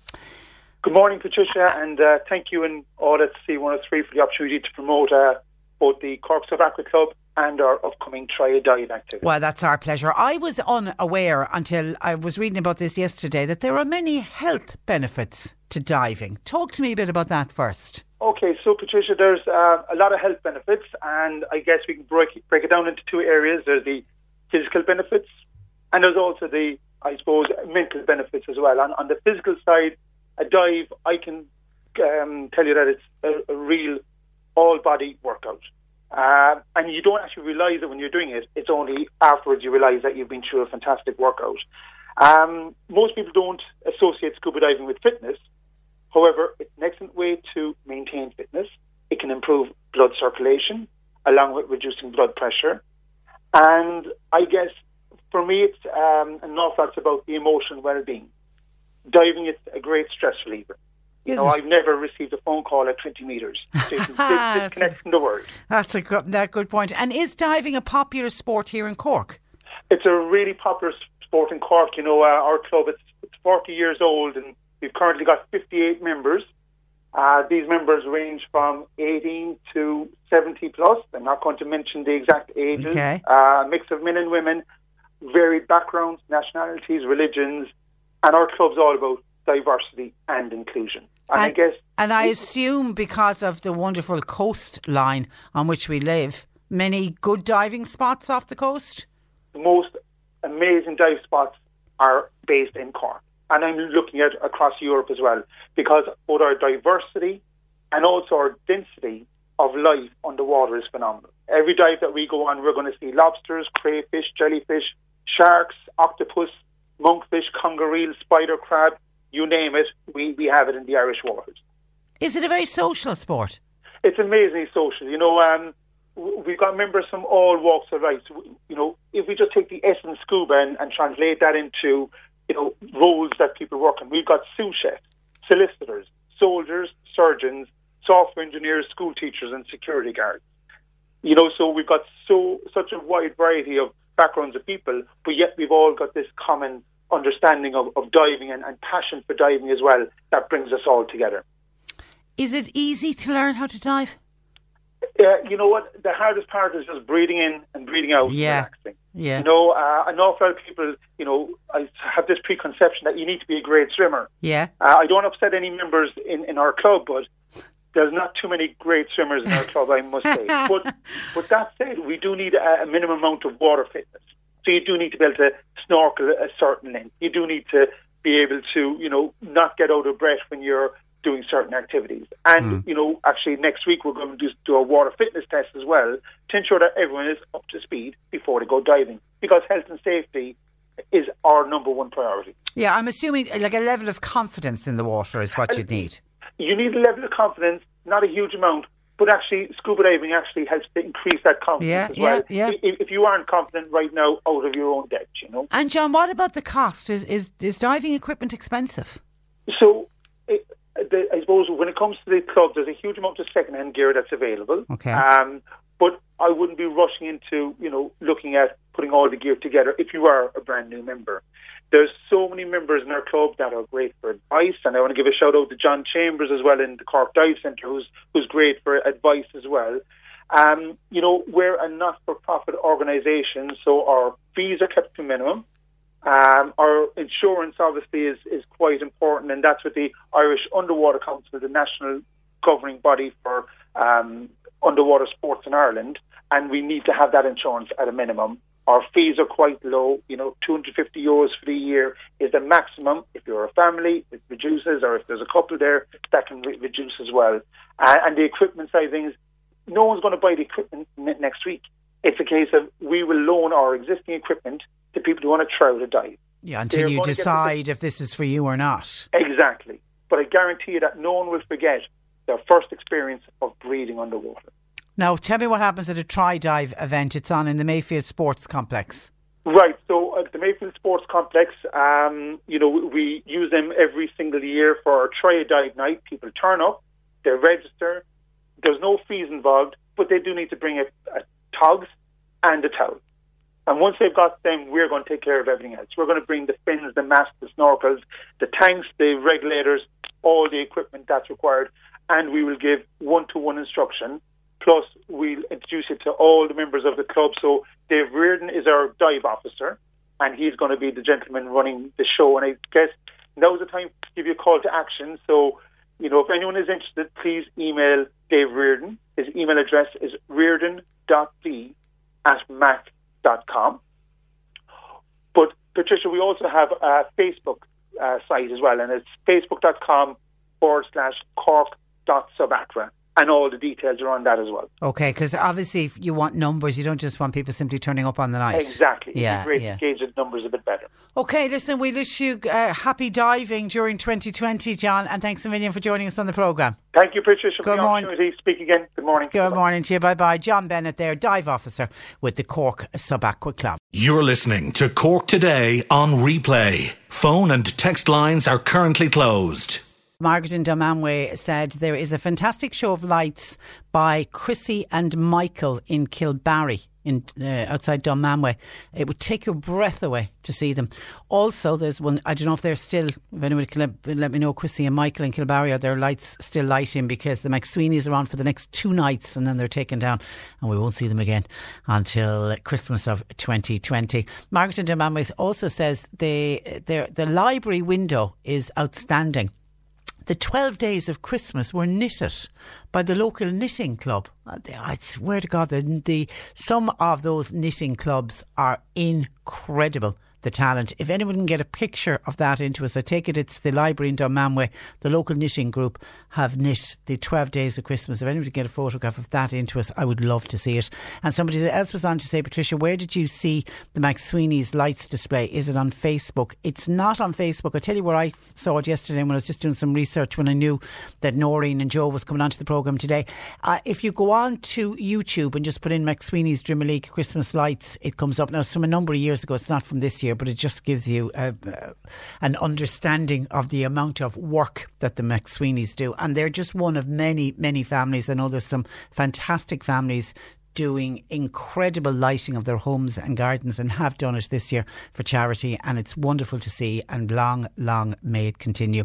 Good morning, Patricia, and uh, thank you and all at C103 for the opportunity to promote uh, both the Cork Sub Aqua Club and our upcoming a activity. Well, that's our pleasure. I was unaware until I was reading about this yesterday that there are many health benefits to diving. Talk to me a bit about that first. Okay, so Patricia, there's uh, a lot of health benefits, and I guess we can break it, break it down into two areas. There's the physical benefits, and there's also the, I suppose, mental benefits as well. On, on the physical side, a dive, I can um, tell you that it's a, a real all-body workout. Uh, and you don't actually realise it when you're doing it. It's only afterwards you realise that you've been through a fantastic workout. Um, most people don't associate scuba diving with fitness. However, it's an excellent way to maintain fitness. It can improve blood circulation along with reducing blood pressure. And I guess for me, it's um, an awful lot about the emotional well-being. Diving is a great stress reliever. You know. I've never received a phone call at 20 metres. So you can disconnect from the world. That's a good, that good point. And is diving a popular sport here in Cork? It's a really popular sport in Cork. You know, uh, our club it's, it's 40 years old, and we've currently got 58 members. Uh, these members range from 18 to 70 plus. I'm not going to mention the exact ages. Okay. Uh, a mix of men and women, varied backgrounds, nationalities, religions, and our club's all about diversity and inclusion. And, I guess And I assume because of the wonderful coastline on which we live, many good diving spots off the coast? the most amazing dive spots are based in Cork. And I'm looking at across Europe as well, because both our diversity and also our density of life underwater is phenomenal. Every dive that we go on, we're going to see lobsters, crayfish, jellyfish, sharks, octopus, monkfish, conger eel, spider crab, you name it, we, we have it in the Irish waters. Is it a very social sport? It's amazingly social. You know, um, we've got members from all walks of life. You know, if we just take the S in scuba and, and translate that into, you know, roles that people work in, we've got sous chefs, solicitors, soldiers, surgeons, software engineers, school teachers, and security guards. You know, so we've got so such a wide variety of backgrounds of people, but yet we've all got this common understanding of, of diving and, and passion for diving as well that brings us all together. Is it easy to learn how to dive? Uh, Yeah, you know what? The hardest part is just breathing in and breathing out. Yeah. relaxing. Yeah. You know, uh, an awful lot of people, you know, I have this preconception that you need to be a great swimmer. Yeah. Uh, I don't upset any members in, in our club, but there's not too many great swimmers in our club, I must say. But but that said, we do need a, a minimum amount of water fitness. So you do need to be able to snorkel a certain length. You do need to be able to, you know, not get out of breath when you're doing certain activities. And, hmm. you know, actually next week we're going to do, do a water fitness test as well to ensure that everyone is up to speed before they go diving. Because health and safety is our number one priority. Yeah, I'm assuming like a level of confidence in the water is what you'd need. You need a level of confidence, not a huge amount, but actually scuba diving actually helps to increase that confidence Yeah, as yeah, well. yeah. If, if you aren't confident right now out of your own depth, you know. And John, what about the cost? Is is, is diving equipment expensive? So it, the, I suppose when it comes to the club, there's a huge amount of second-hand gear that's available. Okay. Um, but I wouldn't be rushing into, you know, looking at putting all the gear together if you are a brand new member. There's so many members in our club that are great for advice, and I want to give a shout out to John Chambers as well in the Cork Dive Centre, who's who's great for advice as well. Um, you know, we're a not-for-profit organisation, so our fees are kept to minimum. Um, our insurance obviously is, is quite important, and that's with the Irish Underwater Council, the national governing body for um, underwater sports in Ireland, and we need to have that insurance at a minimum. Our fees are quite low, you know, 250 euros for the year is the maximum. If you're a family, it reduces, or if there's a couple there, that can re- reduce as well. Uh, and the equipment side of things, no one's going to buy the equipment ne- next week. It's a case of we will loan our existing equipment to people who want to try to dive. Yeah, until They're you going to get the- decide if this is for you or not. Exactly. But I guarantee you that no one will forget their first experience of breathing underwater. Now, tell me what happens at a try dive event. It's on in the Mayfield Sports Complex. Right. So at the Mayfield Sports Complex, um, you know, we use them every single year for our try dive night. People turn up, they register. There's no fees involved, but they do need to bring a, a togs and a towel. And once they've got them, we're going to take care of everything else. We're going to bring the fins, the masks, the snorkels, the tanks, the regulators, all the equipment that's required, and we will give one-to-one instruction. Plus, we'll introduce it to all the members of the club. So Dave Reardon is our dive officer, and he's going to be the gentleman running the show. And I guess now's the time to give you a call to action. So, you know, if anyone is interested, please email Dave Reardon. His email address is reardon.d at mac.com. But, Patricia, we also have a Facebook uh, site as well, and it's facebook.com forward slash cork.subaqua. And all the details are on that as well. Okay, because obviously if you want numbers. You don't just want people simply turning up on the night. Exactly. It'd Yeah, be great yeah. to gauge the numbers a bit better. Okay, listen, we wish you uh, happy diving during 2020, John, and thanks a million for joining us on the programme. Thank you, Patricia, for Good the morning. opportunity to speak again. Good morning. Good morning to you. Bye bye. John Bennett there, dive officer with the Cork Sub Aqua Club. You're listening to Cork Today on replay. Phone and text lines are currently closed. Margaret in Dunmanway said there is a fantastic show of lights by Chrissy and Michael in Kilbarry. In, uh, outside Dunmanway, it would take your breath away to see them. Also, there's one. I don't know if they're still. If anyone can let, let me know, Chrissy and Michael in Kilbarry, are their lights still lighting? Because the McSweeney's are on for the next two nights, and then they're taken down, and we won't see them again until Christmas of 2020. Margaret in Dunmanway also says the the library window is outstanding the 12 days of Christmas were knitted by the local knitting club. Uh, I swear to God, the, the some of those knitting clubs are incredible. The talent. If anyone can get a picture of that into us, I take it it's the library in Dunmanway, the local knitting group have knit the 12 days of Christmas. If anyone can get a photograph of that into us, I would love to see it. And somebody else was on to say, Patricia, where did you see the McSweeney's lights display? Is it on Facebook? It's not on Facebook. I'll tell you where I saw it yesterday when I was just doing some research when I knew that Noreen and Joe was coming onto the programme today. Uh, if you go on to YouTube and just put in McSweeney's League Christmas lights, it comes up. Now, it's from a number of years ago. It's not from this year, but it just gives you uh, an understanding of the amount of work that the McSweeney's do. And they're just one of many, many families. I know there's some fantastic families doing incredible lighting of their homes and gardens and have done it this year for charity. And it's wonderful to see and long, long may it continue.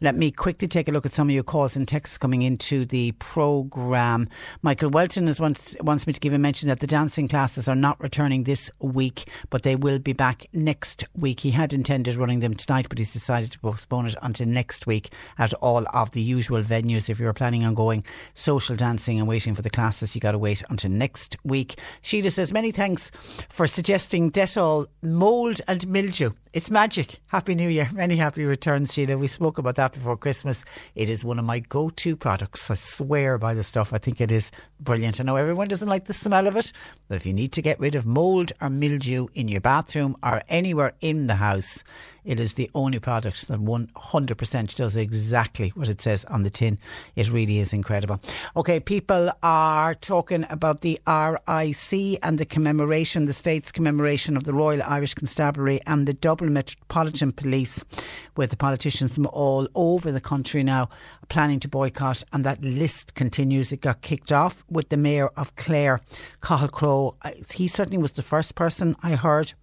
Let me quickly take a look at some of your calls and texts coming into the programme. Michael Welton has wants, wants me to give a mention that the dancing classes are not returning this week, but they will be back next week. He had intended running them tonight, but he's decided to postpone it until next week at all of the usual venues. If you're planning on going social dancing and waiting for the classes, you got to wait until next week. Sheila says, Many thanks for suggesting Dettol mould and mildew. It's magic. Happy New Year. Many happy returns, Sheila. We spoke about that before Christmas. It is one of my go to products. I swear by the stuff. I think it is brilliant. I know everyone doesn't like the smell of it, but if you need to get rid of mould or mildew in your bathroom or anywhere in the house, it is the only product that 100% does exactly what it says on the tin. It really is incredible. Okay, people are talking about the RIC and the commemoration, the state's commemoration of the Royal Irish Constabulary and the Dublin Metropolitan Police, with the politicians from all over the country now planning to boycott, and that list continues. It got kicked off with the Mayor of Clare, Cathal Crowe. He certainly was the first person I heard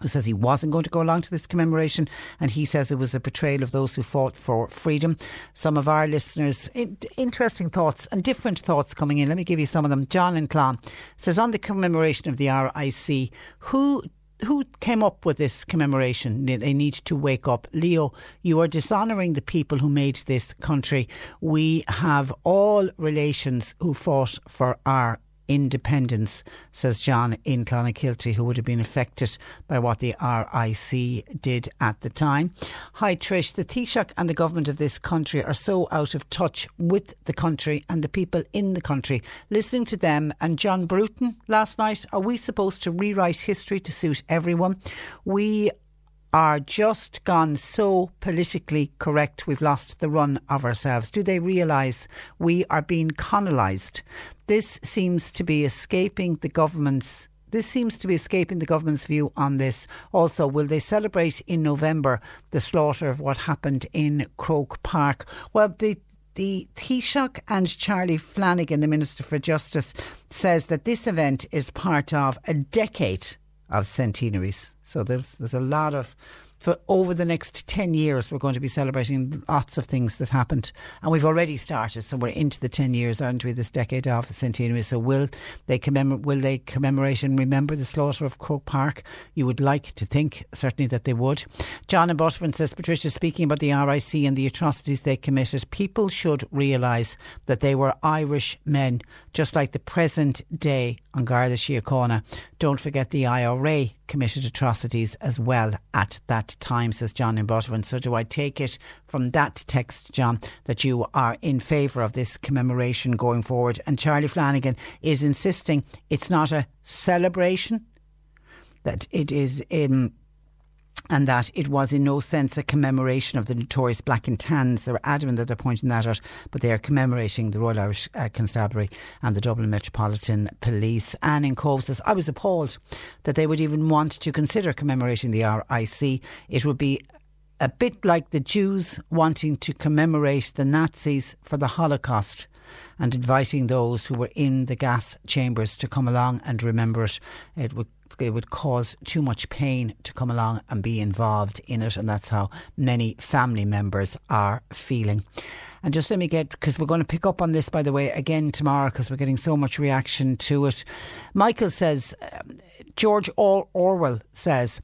who says he wasn't going to go along to this commemoration and he says it was a betrayal of those who fought for freedom. Some of our listeners, interesting thoughts and different thoughts coming in. Let me give you some of them. John in Clon says on the commemoration of the RIC, who who came up with this commemoration? They need to wake up. Leo, you are dishonouring the people who made this country. We have all relations who fought for our independence, says John in Clonakilty, who would have been affected by what the RIC did at the time. Hi, Trish. The Taoiseach and the government of this country are so out of touch with the country and the people in the country. Listening to them and John Bruton last night, are we supposed to rewrite history to suit everyone? We are just gone so politically correct we've lost the run of ourselves? Do they realise we are being colonised? This seems to be escaping the government's this seems to be escaping the government's view on this. Also, will they celebrate in November the slaughter of what happened in Croke Park? Well, the the Taoiseach and Charlie Flanagan, the Minister for Justice, says that this event is part of a decade of centenaries. So there's there's a lot of for over the next 10 years, we're going to be celebrating lots of things that happened. And we've already started. So we're into the 10 years, aren't we, this decade of centenary. So will they, commemorate, will they commemorate and remember the slaughter of Croke Park? You would like to think, certainly, that they would. John and Butterford says, Patricia, speaking about the RIC and the atrocities they committed, people should realise that they were Irish men, just like the present day on Garda Síochána. Don't forget the IRA committed atrocities as well at that time, says John in Butterford. So, do I take it from that text, John, that you are in favour of this commemoration going forward? And Charlie Flanagan is insisting it's not a celebration, that it is in and that it was in no sense a commemoration of the notorious Black and Tans. They're adamant that they're pointing that out, but they are commemorating the Royal Irish uh, Constabulary and the Dublin Metropolitan Police. Anne in Cobh says, I was appalled that they would even want to consider commemorating the RIC. It would be a bit like the Jews wanting to commemorate the Nazis for the Holocaust and inviting those who were in the gas chambers to come along and remember it. It would it would cause too much pain to come along and be involved in it, and that's how many family members are feeling. And just let me get, because we're going to pick up on this, by the way, again tomorrow, because we're getting so much reaction to it. Michael says, um, George Orwell says,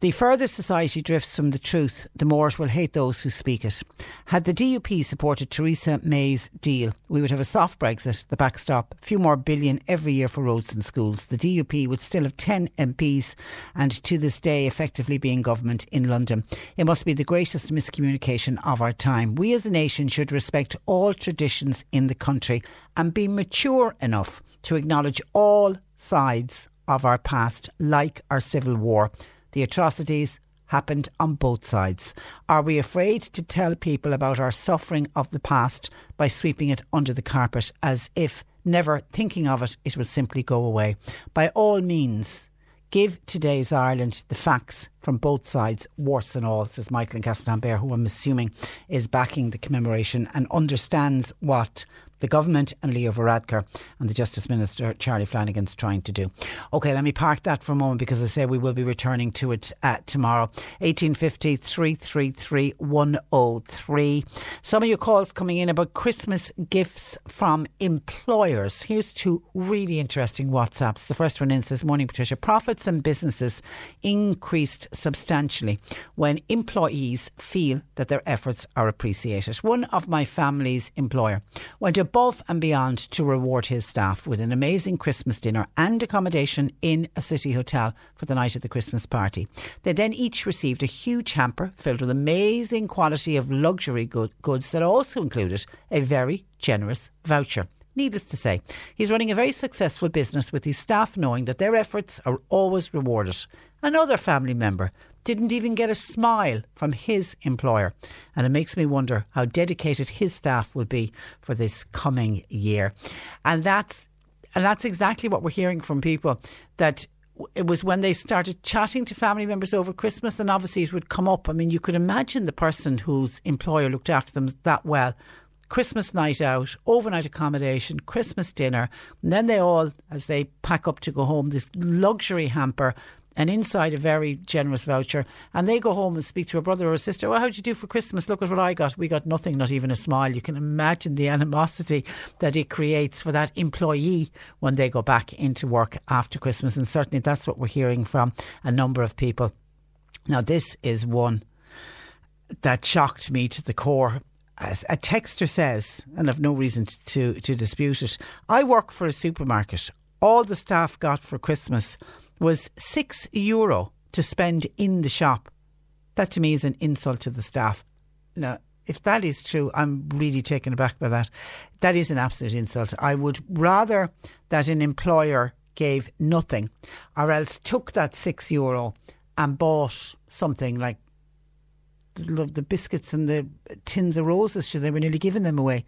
the further society drifts from the truth, the more it will hate those who speak it. Had the DUP supported Theresa May's deal, we would have a soft Brexit, the backstop, a few more billion every year for roads and schools. The DUP would still have 10 MPs and to this day effectively be in government in London. It must be the greatest miscommunication of our time. We as a nation should respect all traditions in the country and be mature enough to acknowledge all sides of our past, like our civil war. The atrocities happened on both sides. Are we afraid to tell people about our suffering of the past by sweeping it under the carpet as if never thinking of it, it will simply go away? By all means, give today's Ireland the facts from both sides, warts and all, says Michael and Castletownbere, who I'm assuming is backing the commemoration and understands what the government and Leo Varadkar and the Justice Minister Charlie Flanagan's trying to do. Okay, let me park that for a moment because I say we will be returning to it uh, tomorrow. 1850 333 103. Some of your calls coming in about Christmas gifts from employers. Here's two really interesting WhatsApps. The first one in says, Morning, Patricia. Profits and businesses increased substantially when employees feel that their efforts are appreciated. One of my family's employer went above and beyond to reward his staff with an amazing Christmas dinner and accommodation in a city hotel for the night of the Christmas party. They then each received a huge hamper filled with amazing quality of luxury good, goods that also included a very generous voucher. Needless to say, he's running a very successful business with his staff knowing that their efforts are always rewarded. Another family member didn't even get a smile from his employer. And it makes me wonder how dedicated his staff will be for this coming year. And that's and that's exactly what we're hearing from people that it was when they started chatting to family members over Christmas, and obviously it would come up. I mean, you could imagine the person whose employer looked after them that well. Christmas night out, overnight accommodation, Christmas dinner, and then they all, as they pack up to go home, this luxury hamper and inside a very generous voucher. And they go home and speak to a brother or a sister. Well, how'd you do for Christmas? Look at what I got. We got nothing, not even a smile. You can imagine the animosity that it creates for that employee when they go back into work after Christmas. And certainly that's what we're hearing from a number of people. Now, this is one that shocked me to the core. A texter says, and I've no reason to, to dispute it, I work for a supermarket. All the staff got for Christmas was six euro to spend in the shop. That to me is an insult to the staff. Now, if that is true, I'm really taken aback by that. That is an absolute insult. I would rather that an employer gave nothing or else took that six euro and bought something like the, biscuits and the tins of roses. They were nearly giving them away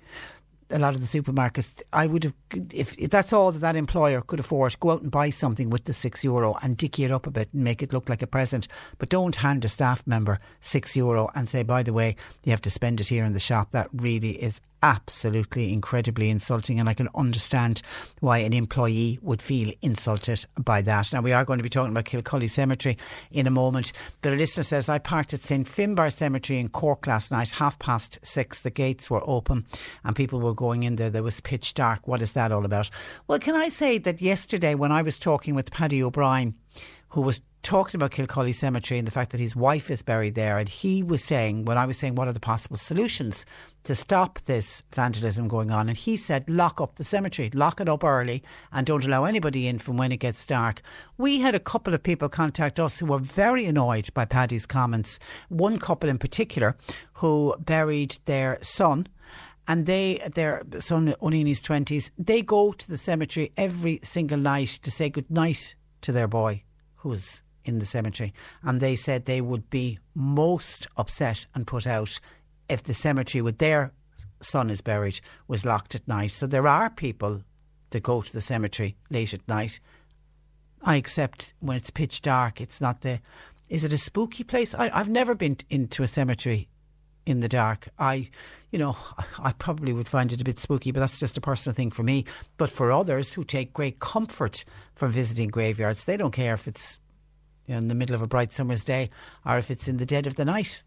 a lot of the supermarkets, I would have, if, if, that's all that that employer could afford, go out and buy something with the six euro and dicky it up a bit and make it look like a present. But don't hand a staff member six euro and say, by the way, you have to spend it here in the shop. That really is absolutely incredibly insulting, and I can understand why an employee would feel insulted by that. Now, we are going to be talking about Kilcully Cemetery in a moment, but a listener says, I parked at St Finbar Cemetery in Cork last night, half past six. The gates were open and people were going in there. There was pitch dark. What is that all about? Well, can I say that yesterday when I was talking with Paddy O'Brien, who was talking about Kilcully Cemetery and the fact that his wife is buried there. And he was saying, when I was saying, what are the possible solutions to stop this vandalism going on? And he said, lock up the cemetery, lock it up early, and don't allow anybody in from when it gets dark. We had a couple of people contact us who were very annoyed by Paddy's comments. One couple in particular who buried their son and they, their son only in his 20s, they go to the cemetery every single night to say good night to their boy who's in the cemetery, and they said they would be most upset and put out if the cemetery with their son is buried was locked at night. So there are people that go to the cemetery late at night. I accept when it's pitch dark, it's not the. Is it a spooky place? I, I've never been into a cemetery in the dark. I, you know, I probably would find it a bit spooky, but that's just a personal thing for me. But for others who take great comfort from visiting graveyards, they don't care if it's in the middle of a bright summer's day or if it's in the dead of the night.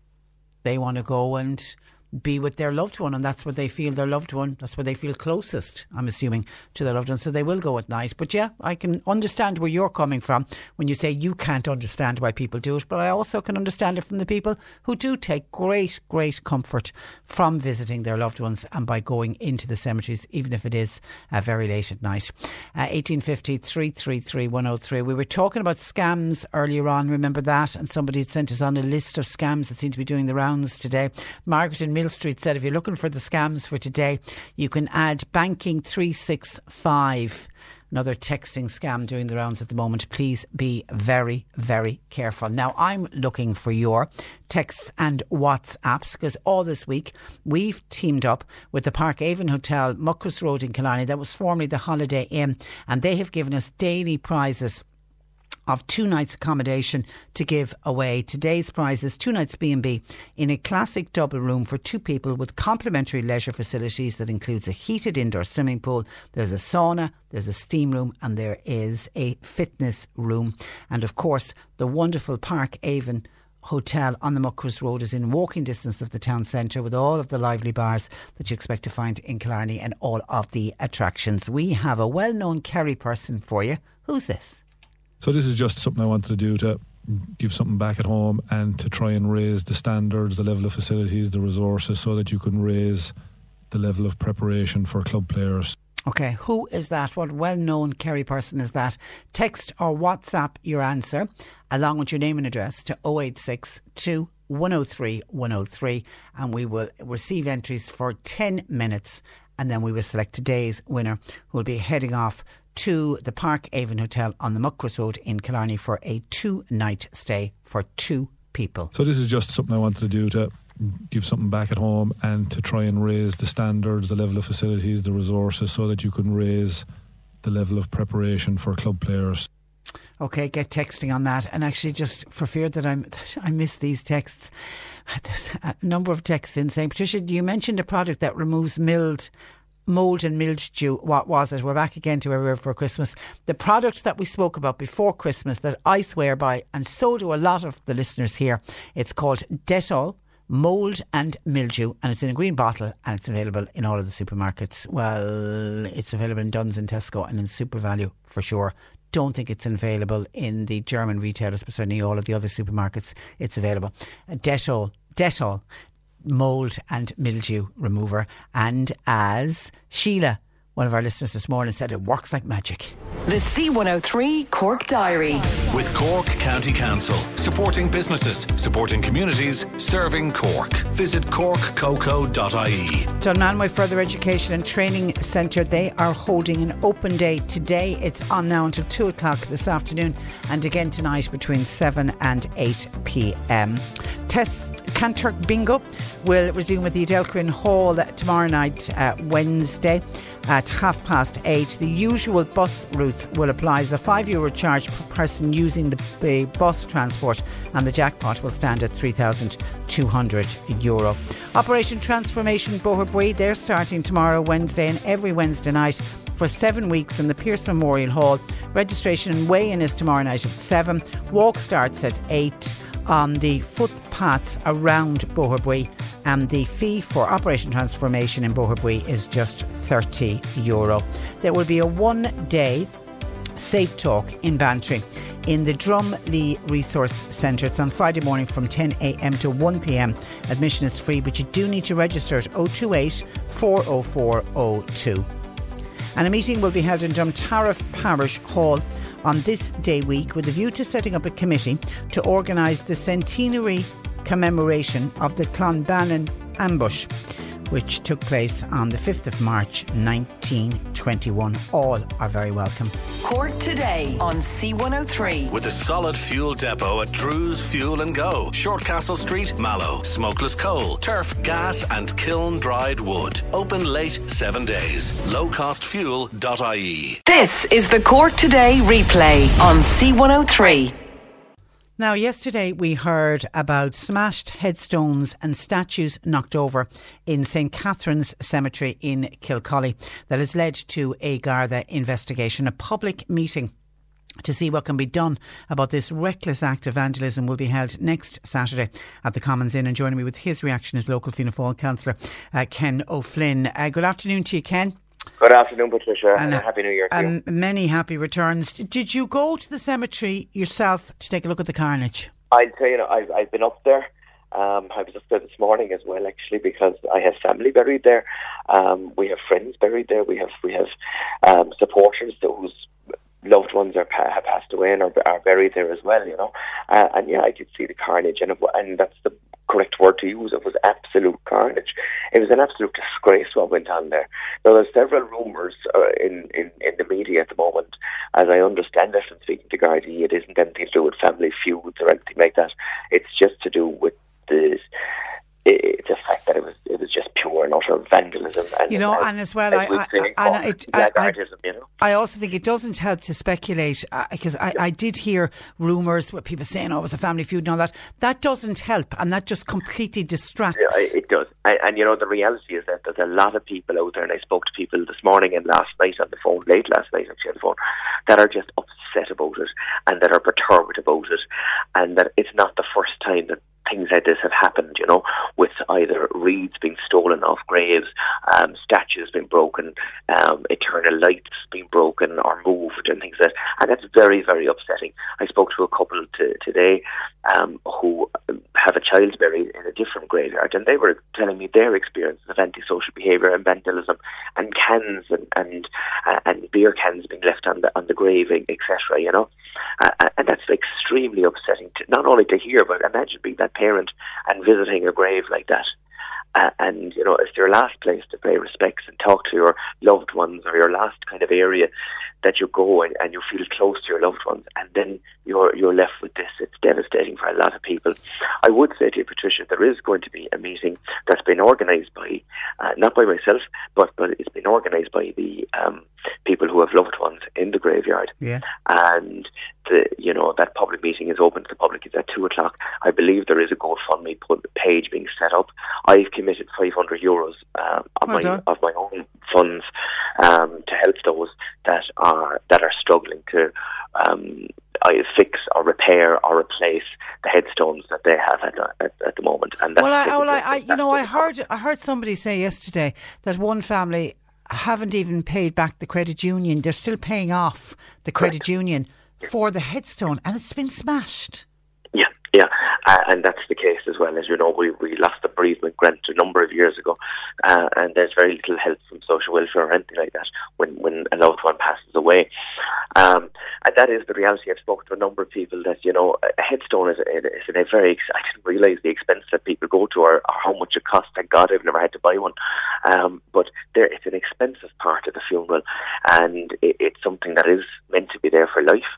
They want to go and be with their loved one, and that's what they feel their loved one. That's where they feel closest. I'm assuming to their loved one, so they will go at night. But yeah, I can understand where you're coming from when you say you can't understand why people do it. But I also can understand it from the people who do take great, great comfort from visiting their loved ones and by going into the cemeteries, even if it is uh, very late at night. Uh, 1850 333 103. We were talking about scams earlier on. Remember that? And somebody had sent us on a list of scams that seem to be doing the rounds today. Margaret in Street said if you're looking for the scams for today, you can add banking 365 another texting scam doing the rounds at the moment. Please be very, very careful. Now, I'm looking for your texts and WhatsApps because all this week we've teamed up with the Park Avon Hotel, Muckross Road in Killarney. That was formerly the Holiday Inn, and they have given us daily prizes of two nights accommodation to give away. Today's prize is two nights B&B in a classic double room for two people with complimentary leisure facilities that includes a heated indoor swimming pool, there's a sauna, there's a steam room and there is a fitness room and of course the wonderful Park Avon Hotel on the Muckross Road is in walking distance of the town centre with all of the lively bars that you expect to find in Killarney and all of the attractions. We have a well known Kerry person for you. Who's this? So this is just something I wanted to do to give something back at home and to try and raise the standards, the level of facilities, the resources, so that you can raise the level of preparation for club players. Okay, who is that? What well known Kerry person is that? Text or WhatsApp your answer along with your name and address to 086 103 103 and we will receive entries for 10 minutes and then we will select today's winner who will be heading off to the Park Avon Hotel on the Muckross Road in Killarney for a two night stay for two people. So this is just something I wanted to do to give something back at home and to try and raise the standards, the level of facilities, the resources, so that you can raise the level of preparation for club players. Okay, get texting on that. And actually, just for fear that I'm, I miss these texts, there's a number of texts in saying, Patricia, you mentioned a product that removes mild mold and mildew. What was it? We're back again to where we were for Christmas. The product that we spoke about before Christmas that I swear by, and so do a lot of the listeners here. It's called Dettol mold and mildew, and it's in a green bottle, and it's available in all of the supermarkets. Well, it's available in Dunnes and Tesco and in SuperValu for sure. Don't think it's available in the German retailers, but certainly all of the other supermarkets. It's available. Uh, Dettol, Dettol, mold and mildew remover, and as Sheila one of our listeners this morning said it works like magic. The C103 Cork Diary. With Cork County Council, supporting businesses, supporting communities, serving Cork. Visit corkcoco.ie. Dunmanway Further Education and Training Centre, they are holding an open day today. It's on now until 2 o'clock this afternoon and again tonight between 7 and 8 pm. Test Kanturk Bingo will resume at the Edel Quinn Hall tomorrow night, uh, Wednesday at half past eight. The usual bus routes will apply as a five euro charge per person using the, bus transport, and the jackpot will stand at 3,200 euro. Operation Transformation Boherbue, they're starting tomorrow, Wednesday, and every Wednesday night for seven weeks in the Pierce Memorial Hall. Registration and weigh-in is tomorrow night at seven. Walk starts at eight on the footpaths around Boherbue and the fee for Operation Transformation in Boherbue is just 30 euro. There will be a one day Safe Talk in Bantry in the Drumlee Resource Centre. It's on Friday morning from 10am to 1pm. Admission is free, but you do need to register at 028 40402. And a meeting will be held in Drumtariff Parish Hall on this day week with a view to setting up a committee to organise the centenary commemoration of the Clonbanin ambush which took place on the 5th of March 1921. All are very welcome. Cork today on C103. With a solid fuel depot at Drew's Fuel and Go, Shortcastle Street, Mallow, smokeless coal, turf, gas, and kiln dried wood. Open late seven days. Lowcostfuel.ie. This is the Cork Today replay on C103. Now, yesterday we heard about smashed headstones and statues knocked over in St Catherine's Cemetery in Kilcully that has led to a Garda investigation, a public meeting to see what can be done about this reckless act of vandalism will be held next Saturday at the Commons Inn. And joining me with his reaction is local Fianna Fáil councillor uh, Ken O'Flynn. Uh, good afternoon to you, Ken. Good afternoon, Patricia, and, and Happy New Year to um. Many happy returns. Did you go to the cemetery yourself to take a look at the carnage? I'd say, you know, I've, I've been up there. Um, I was up there this morning as well, actually, because I have family buried there. Um, we have friends buried there. We have we have um, supporters whose loved ones are have passed away and are, are buried there as well. You know, uh, and yeah, I could see the carnage, and it, and that's the correct word to use. It was absolute carnage. It was an absolute disgrace what went on there. Now, there's several rumours uh, in, in, in the media at the moment. As I understand it, and speaking to Gardaí, it isn't anything to do with family feuds or anything like that. It's just to do with the it's a fact that it was it was just pure and utter vandalism. And, You know, and as well, I- I- I- and it- I- I- you know. I also think it doesn't help to speculate uh, because I, I did hear rumours with people saying, "Oh, it was a family feud" and all that. That doesn't help, and that just completely distracts. Yeah, it does. And, and you know, the reality is that there's a lot of people out there, and I spoke to people this morning and last night on the phone, late last night actually on the phone, that are just upset about it and that are perturbed about it, and that it's not the first time that things like this have happened, you know, with either reeds being stolen off graves, um, statues being broken, um, eternal lights being broken or moved and things like that. And that's very, very upsetting. I spoke to a couple t- today um, who have a child buried in a different graveyard and they were telling me their experiences of antisocial behaviour and vandalism and cans and, and, uh, and beer cans being left on the, on the grave, etc., you know. Uh, and that's extremely upsetting, to, not only to hear, but imagine being that parent and visiting a grave like that. Uh, and you know, it's your last place to pay respects and talk to your loved ones, or your last kind of area that you go and, and you feel close to your loved ones, and then you're you're left with this. It's devastating for a lot of people. I would say to you, Patricia, there is going to be a meeting that's been organised by, uh, not by myself, but but it's been organised by the um, people who have loved ones in the graveyard Yeah. and the you know that public meeting is open to the public. It's at two o'clock. I believe there is a GoFundMe page being set up. I've committed 500 euros um, of Well my done. of my own funds um, to help those that are that are struggling to um, either fix or repair or replace the headstones that they have at, the- at, at the moment. And that's Well, I, well, I, I, you know, I heard, I heard somebody say yesterday that one family haven't even paid back the credit union. They're still paying off the credit union for the headstone, and it's been smashed. Yeah, uh, and that's the case as well. As you know, we, we lost the bereavement grant a number of years ago, uh, and there's very little help from social welfare or anything like that when, when a loved one passes away. Um, and that is the reality. I've spoken to a number of people that, you know, a headstone is, is in a very, I didn't realise the expense that people go to or, or how much it costs. Thank God I've never had to buy one. Um, but there, it's an expensive part of the funeral, and it, it's something that is meant to be there for life.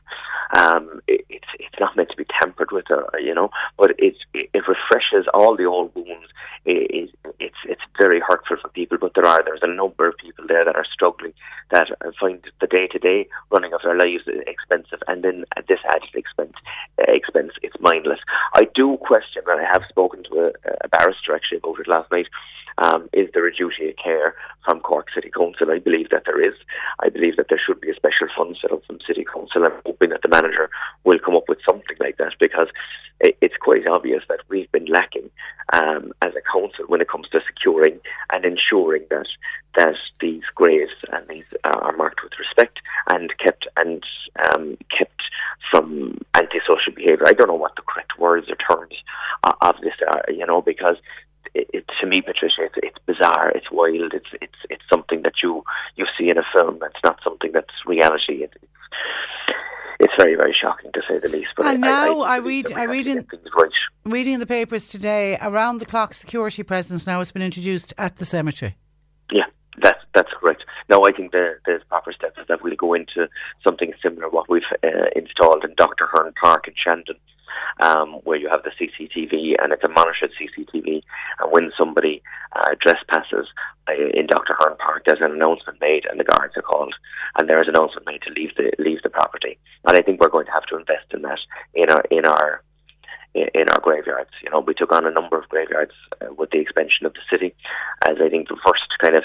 Um, it, it's it's not meant to be tampered with, or, you know, but it, it refreshes all the old wounds. It, it, it's it's very hurtful for people, but there are there's a number of people there that are struggling that find the day to day running of their lives expensive, and then at this added expense, expense it's mindless. I do question, and I have spoken to a, a barrister actually about it last night. Um, is there a duty of care from Cork City Council? I believe that there is. I believe that there should be a special fund set up from City Council. I'm hoping that the manager will come up with something like that because it's quite obvious that we've been lacking um, as a council when it comes to securing and ensuring that that these graves and these are marked with respect and kept and um, kept from antisocial behaviour. I don't know what the correct words or terms uh, of this are, you know, because me, Patricia, it's, it's bizarre, it's wild, it's it's it's something that you you see in a film. It's not something that's reality. It, it's it's very very shocking to say the least. But and I, now I, I, read, I read in right. reading the papers today around the clock security presence now has been introduced at the cemetery. Yeah, that's that's correct. No, I think there, there's proper steps that will go into something similar what we've uh, installed in Dr. Hearn Park in Shandon, um, where you have the CCTV and it's a monitored CCTV. And when somebody uh, trespasses uh, in Dr. Hearn Park, there's an announcement made and the guards are called, and there is an announcement made to leave the leave the property. And I think we're going to have to invest in that in our in our in our graveyards. You know, we took on a number of graveyards uh, with the expansion of the city, as I think the first kind of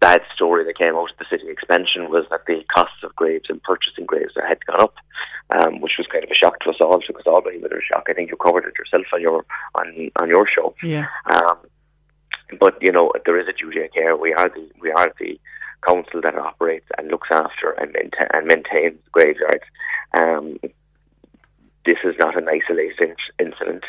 bad story that came out of the city expansion was that the costs of graves and purchasing graves had gone up, um, which was kind of a shock to us all. Took us all by a bit of a shock. I think you covered it yourself on your on on your show. Yeah. Um, but you know, there is a duty of care. We are the we are the council that operates and looks after and maintain, and maintains graveyards. Um, this is not an isolated incident,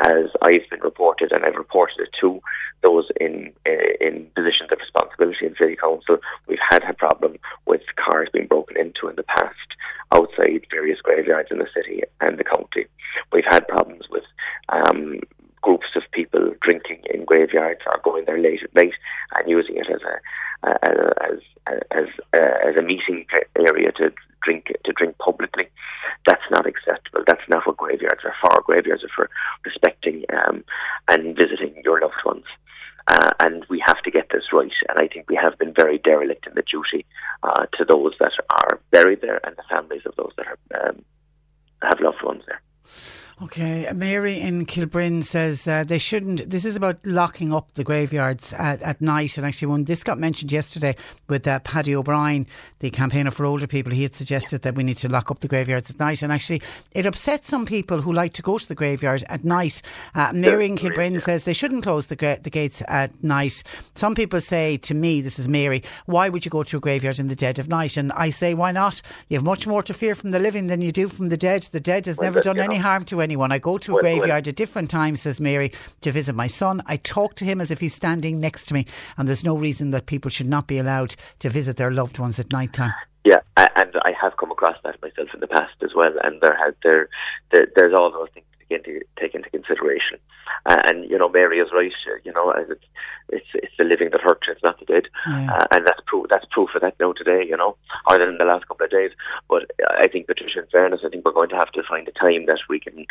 as I've been reported, and I've reported it to those in uh, in positions of responsibility in City Council. We've had a problem with cars being broken into in the past outside various graveyards in the city and the county. We've had problems with um, groups of people drinking in graveyards or going there late at night and using it as a as as as, uh, as a meeting area to drink to drink publicly. That's not acceptable. That's not what graveyards are for. Graveyards are for respecting um, and visiting your loved ones. Uh, and we have to get this right. And I think we have been very derelict in the duty uh, to those that are buried there and the families of those that are, um, have loved ones there. Okay, Mary in Kilbrin says uh, they shouldn't. This is about locking up the graveyards at, at night. And actually, when this got mentioned yesterday with uh, Paddy O'Brien, the campaigner for older people, he had suggested that we need to lock up the graveyards at night. And actually, it upsets some people who like to go to the graveyard at night. Uh, Mary in Kilbrin says they shouldn't close the, gra- the gates at night. Some people say to me, this is Mary, why would you go to a graveyard in the dead of night? And I say, why not? You have much more to fear from the living than you do from the dead. The dead has Well, never done any harm to anyone. I go to a Well, well- graveyard at different times, says Mary, to visit my son. I talk to him as if he's standing next to me, and there's no reason that people should not be allowed to visit their loved ones at night time. Yeah, and I have come across that myself in the past as well. And there has there, there there's all those things to take into consideration. Uh, and you know, Mary is right. uh, You know, it's it's it's the living that hurts. It's not the dead. Uh, and that's proof. That's proof of that now today. You know, other than the last couple of days. But I think, Patricia, in fairness, I think we're going to have to find a time that we can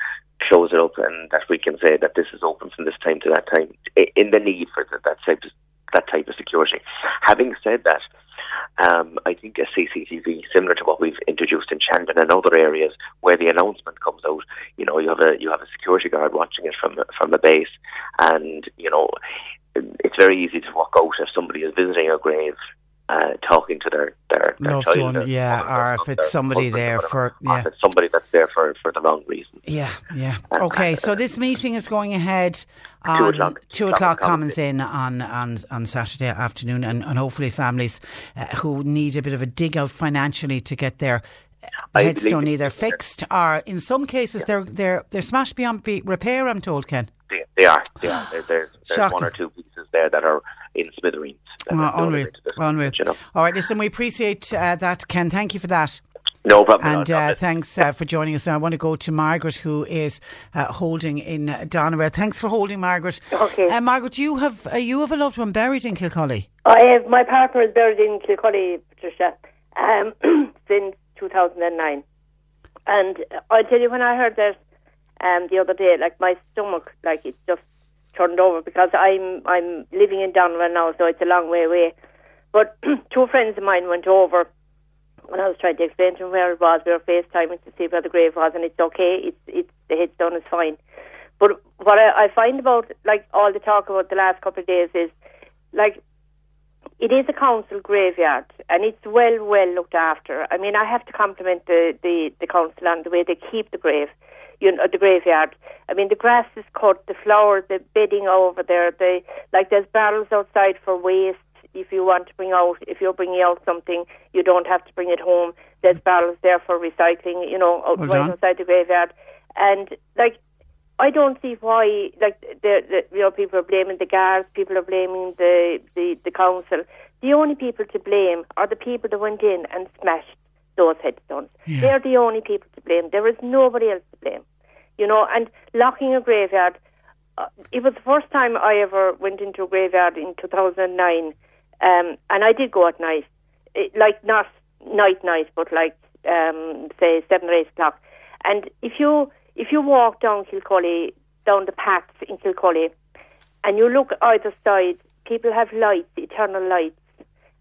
close it up and that we can say that this is open from this time to that time in the need for that, that type of that type of security. Having said that, um, I think a CCTV, similar to what we've introduced in Shandon and other areas, where the announcement comes out, you know, you have a you have a security guard watching it from from a base, and you know, it's very easy to walk out if somebody is visiting a grave. Uh, talking to their their, their Loved child, one, yeah, or if it's somebody there for, yeah. if it's somebody that's there for, for the wrong reason. Yeah, yeah. Okay, so this meeting is going ahead Two o'clock. two o'clock Commons Inn on, on, on Saturday afternoon, and, and hopefully families uh, who need a bit of a dig out financially to get their uh, headstone either fixed or in some cases they're they're they're smashed beyond repair. I'm told, Ken. They, they are. There, there's there's one or two pieces there that are in smithereens. that Oh, have done unreal, it unreal. you know. All right, listen, we appreciate uh, that, Ken. Thank you for that. No problem. And all. uh, thanks uh, for joining us. Now, I want to go to Margaret, who is uh, holding in Donera. Thanks for holding, Margaret. Okay. Uh, Margaret, you have uh, you have a loved one buried in Kilcully. I have my partner is buried in Kilcully, Patricia, um, since 2009. And I tell you, when I heard that um, the other day, like my stomach, like it just turned over because I'm I'm living in Donovan now, so it's a long way away. But two friends of mine went over, and I was trying to explain to them where it was. We were FaceTiming to see where the grave was, and it's okay. It's it's the headstone is fine. But what I, I find about like all the talk about the last couple of days is like it is a council graveyard and it's well well looked after. I mean I have to compliment the, the, the council on the way they keep the grave you know the graveyard. I mean the grass is cut, the flowers, the bedding over there, the like there's barrels outside for waste if you want to bring out if you're bringing out something you don't have to bring it home. There's barrels there for recycling, you know, out Well right outside the graveyard. And like I don't see why, like, the, the you know, people are blaming the guards, people are blaming the, the, the council. The only people to blame are the people that went in and smashed those headstones. Yeah. They're the only people to blame. There is nobody else to blame. You know, and locking a graveyard, uh, it was the first time I ever went into a graveyard in 2009, um, and I did go at night. It, like, not night, night, but like, um, say, 7 or 8 o'clock. And if you if you walk down Kilcully, down the paths in Kilcully, and you look either side, people have lights, eternal lights,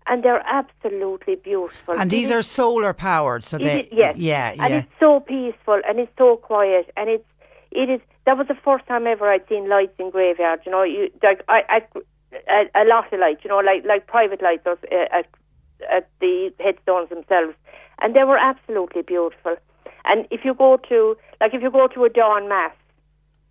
and they're absolutely beautiful. And these are solar powered, so they is- yes, yeah and yeah. it's so peaceful and it's so quiet and it's it is. That was the first time ever I'd seen lights in graveyards. You know, you like I, I a, a lot of lights. You know, like like private lights or, uh, at at the headstones themselves, and they were absolutely beautiful. And if you go to like if you go to a dawn mass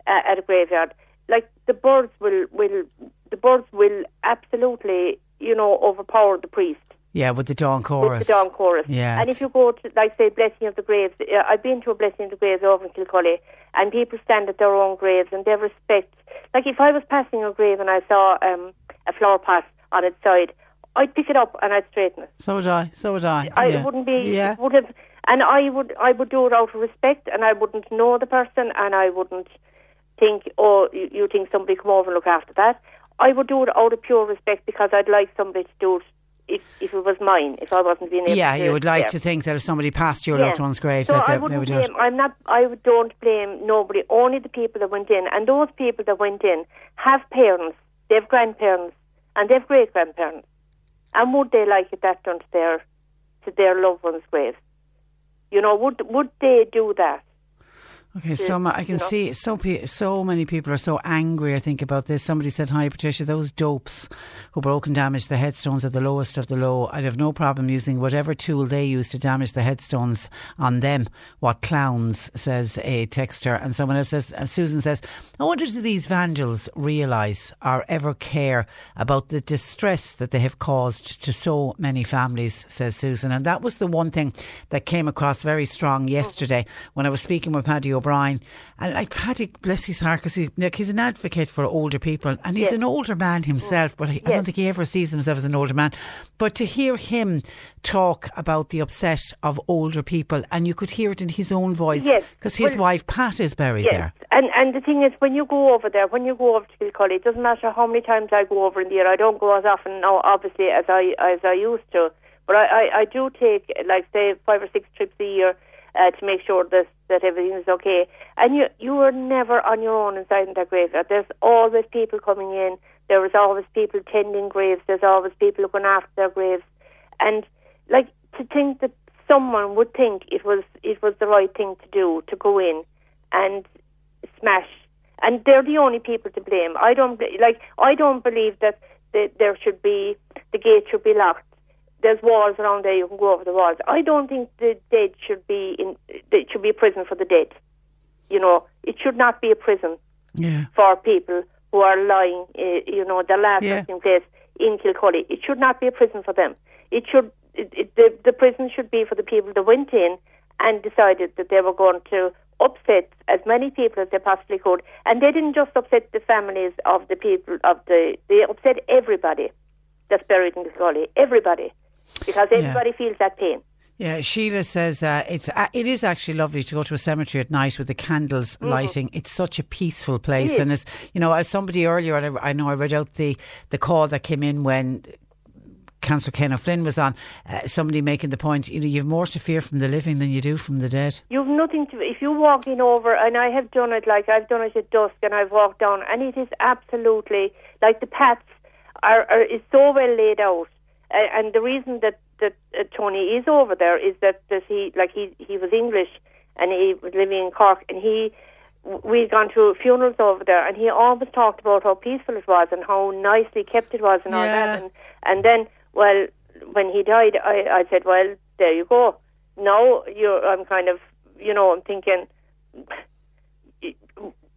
uh, at a graveyard, like the birds will will the birds will absolutely you know overpower the priest Yeah, with the dawn chorus. with the dawn chorus. Yeah, And if you go to, like, say, Blessing of the Graves, uh, I've been to a Blessing of the Graves over in Kilcully, and people stand at their own graves and they respect. Like, if I was passing a grave and I saw um, a flower pot on its side, I'd pick it up and I'd straighten it. So would I. So would I. I yeah. wouldn't be, Yeah. would have, and I would, I would do it out of respect, and I wouldn't know the person, and I wouldn't think, oh, you, you think somebody come over and look after that. I would do it out of pure respect because I'd like somebody to do it if, if it was mine, if I wasn't being able Yeah, you would like to think that if somebody passed your Yeah. loved one's grave, so that I they, they wouldn't would do it. blame. I'm not. I would- don't blame nobody. Only the people that went in, and those people that went in have parents, they have grandparents, and they have great grandparents. And would they like it that done to their to their loved one's grave? You know, would would they do that? Okay, so I can you know. see so pe- so many people are so angry. I think about this. Somebody said, "Hi, Patricia, those dopes who broke and damaged the headstones are the lowest of the low. I'd have no problem using whatever tool they use to damage the headstones on them. What clowns?" Says a texter, and someone else says, uh, Susan says, "I wonder do these vandals realise or ever care about the distress that they have caused to so many families?" Says Susan, and that was the one thing that came across very strong yesterday when I was speaking with Paddy O'Brien. And like Paddy, bless his heart, because he, like, he's an advocate for older people, and he's Yes. an older man himself. But I Yes. don't think he ever sees himself as an older man. But to hear him talk about the upset of older people, and you could hear it in his own voice, Yes. because his Well, wife Pat is buried Yes, there. and and the thing is, when you go over there, when you go over to Kilcully, it doesn't matter how many times I go over in the year. I don't go as often now, obviously, as I as I used to. But I, I, I do take like say five or six trips a year uh, to make sure that that everything is okay. And you you are never on your own inside in that graveyard. There's always people coming in. There is always people tending graves. There's always people looking after their graves. And like to think that someone would think it was it was the right thing to do to go in and smash and they're the only people to blame i don't like i don't believe that that there should be the gate should be locked there's walls around there you can go over the walls i don't think the dead should be in it should be a prison for the dead you know it should not be a prison Yeah. for people who are lying, uh, you know, their last Yeah. resting place in Kilcully. It should not be a prison for them. It should, it, it, the, the prison should be for the people that went in and decided that they were going to upset as many people as they possibly could. And they didn't just upset the families of the people of the, they upset everybody that's buried in Kilcully. Everybody. Because Yeah. everybody feels that pain. Yeah, Sheila says uh, it's uh, it is actually lovely to go to a cemetery at night with the candles Mhm. lighting. It's such a peaceful place, and as you know, as somebody earlier, I, I know I read out the the call that came in when. Councillor Ken O'Flynn was on. Uh, somebody making the point, you know, you have more to fear from the living than you do from the dead. You've nothing to. If you walk in over, and I have done it, like I've done it at dusk, and I've walked down, and it is absolutely like the paths are, are is so well laid out, and the reason that that uh, Tony is over there is that that he like he he was English and he was living in Cork, and he we'd gone to funerals over there, and he always talked about how peaceful it was and how nicely kept it was and all Yeah. that, and and then well when he died, I I said, well there you go. Now you're I'm kind of you know I'm thinking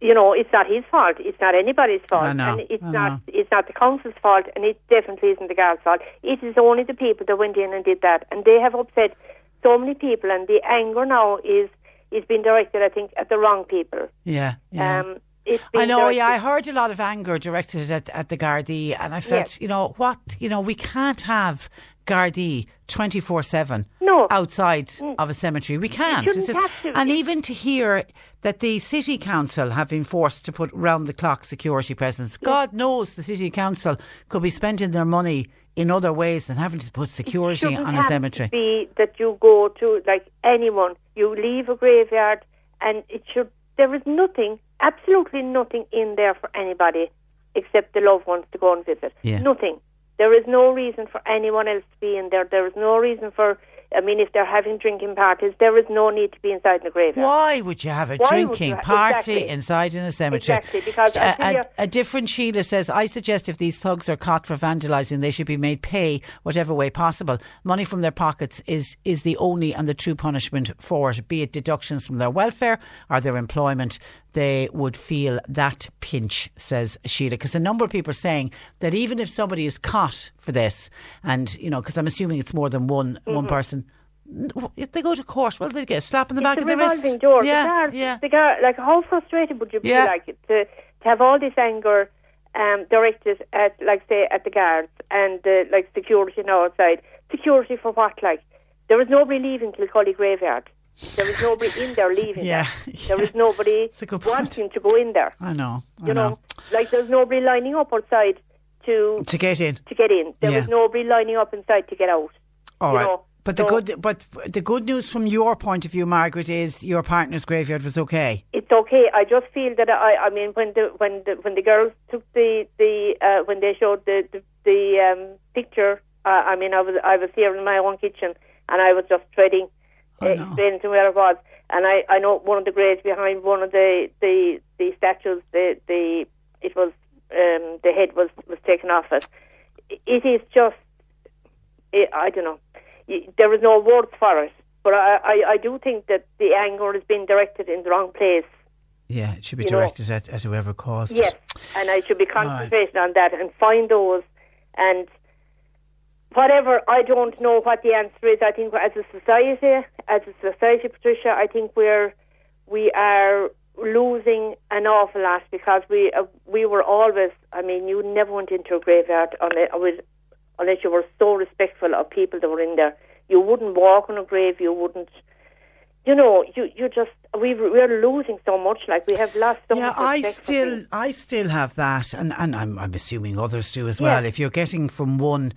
you know, it's not his fault. It's not anybody's fault, I know, and it's not. It's not the council's fault, and it definitely isn't the guard's fault. It is only the people that went in and did that, and they have upset so many people, and the anger now is is being directed, I think, at the wrong people. Yeah, yeah. Um, I know, directed- yeah. I heard a lot of anger directed at, at the Gardaí, and I felt, Yes. you know, what, you know, we can't have Gardaí 24 7 no. outside mm. of a cemetery. We can't. shouldn't It's have to. And even to hear that the City Council have been forced to put round the clock security presence, mm. God knows the City Council could be spending their money in other ways than having to put security on a cemetery. Be that you go to like anyone, you leave a graveyard, and it should. There is nothing, absolutely nothing in there for anybody except the loved ones to go and visit. Yeah. Nothing. There is no reason for anyone else to be in there. There is no reason for. I mean, if they're having drinking parties, there is no need to be inside the graveyard. Why would you have a Why drinking ha- party exactly. inside in a cemetery? Exactly, because a, a, a different Sheila says, I suggest if these thugs are caught for vandalising, they should be made pay whatever way possible. Money from their pockets is, is the only and the true punishment for it, be it deductions from their welfare or their employment. They would feel that pinch, says Sheila. Because a number of people are saying that even if somebody is caught for this, and, you know, because I'm assuming it's more than one, one Mhm. person, if they go to court, well, they get a slap in the back it's of a the wrist. revolving door. Yeah, the guards, yeah. The guard, like how frustrated would you be Yeah. like to to have all this anger um, directed at, like say, at the guards and the like security now outside. Security for what? Like there was nobody leaving Kilcully graveyard. There was nobody in there leaving. Yeah, there. There was nobody a good point. wanting to go in there. I know. I You know, like there's nobody lining up outside to To get in. to get in. There Yeah. was nobody lining up inside to get out. All right. know, but the so good but the good news from your point of view, Margaret, is your partner's graveyard was okay. It's okay. I just feel that I, I mean, when the when the when the girls took the the uh, when they showed the the, the um, picture, uh, I mean, I was I was here in my own kitchen and I was just treading, uh, explaining to where it was, and I I know one of the graves behind one of the the the statues, the the it was um, the head was was taken off it. It is just, it, I don't know. There is no words for it. But I, I, I do think that the anger has been directed in the wrong place. Yeah, it should be You know- directed at, at whoever caused Yes, it. and I should be concentrating on that and find those and whatever. I don't know what the answer is. I think as a society, as a society, Patricia, I think we're we are losing an awful lot because we uh, we were always. I mean, you never went into a graveyard unless, unless you were so respectful of people that were in there. You wouldn't walk on a grave. You wouldn't. You know, you you just we we're losing so much. Like we have lost so Yeah, much. I still, I still have that, and, and I'm, I'm assuming others do as well. Yeah. If you're getting from one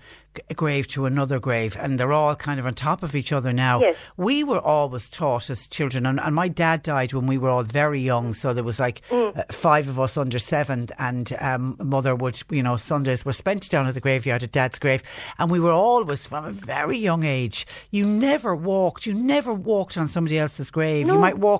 grave to another grave, and they're all kind of on top of each other now, Yes. we were always taught as children, and, and my dad died when we were all very young, so there was like Mm. uh, five of us under seven, and um, mother would, you know, Sundays were spent down at the graveyard at dad's grave, and we were always from a very young age. You never walked, you never walked on somebody else's grave. You might walk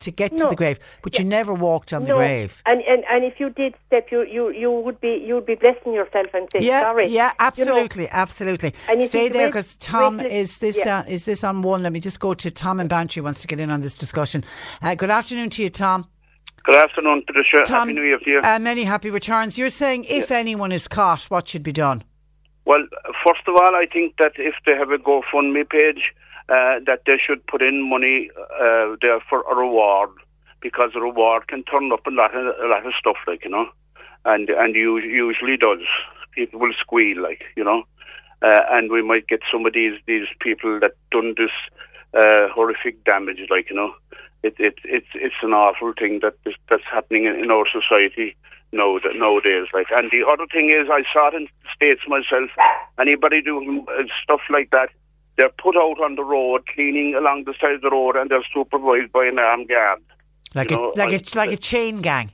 To get to the grave, but you never walked on the grave. And, and and if you did step, you you you would be you would be blessing yourself and saying Yeah, sorry. yeah, You know, absolutely, absolutely. And Stay there because Tom to- is this yeah. uh, is this on one. Let me just go to Tom and Bantry wants to get in on this discussion. Uh, good afternoon to you, Tom. Good afternoon, Patricia. Tom, Happy New Year to you. Uh, many happy returns. You're saying if anyone is caught, what should be done? well, first of all, I think that if they have a GoFundMe page, uh, that they should put in money uh, there for a reward because a reward can turn up a lot of a lot of stuff, like you know, and and usually does. People will squeal, like you know, uh, and we might get some of these these people that done this uh, horrific damage, like you know. It, it, it's it's an awful thing that is, that's happening in, in our society now that nowadays. Like, and the other thing is, I saw it in the states myself. Anybody doing uh, stuff like that, they're put out on the road, cleaning along the side of the road, and they're supervised by an armed guard. Like You a know, like I- a like a chain gang.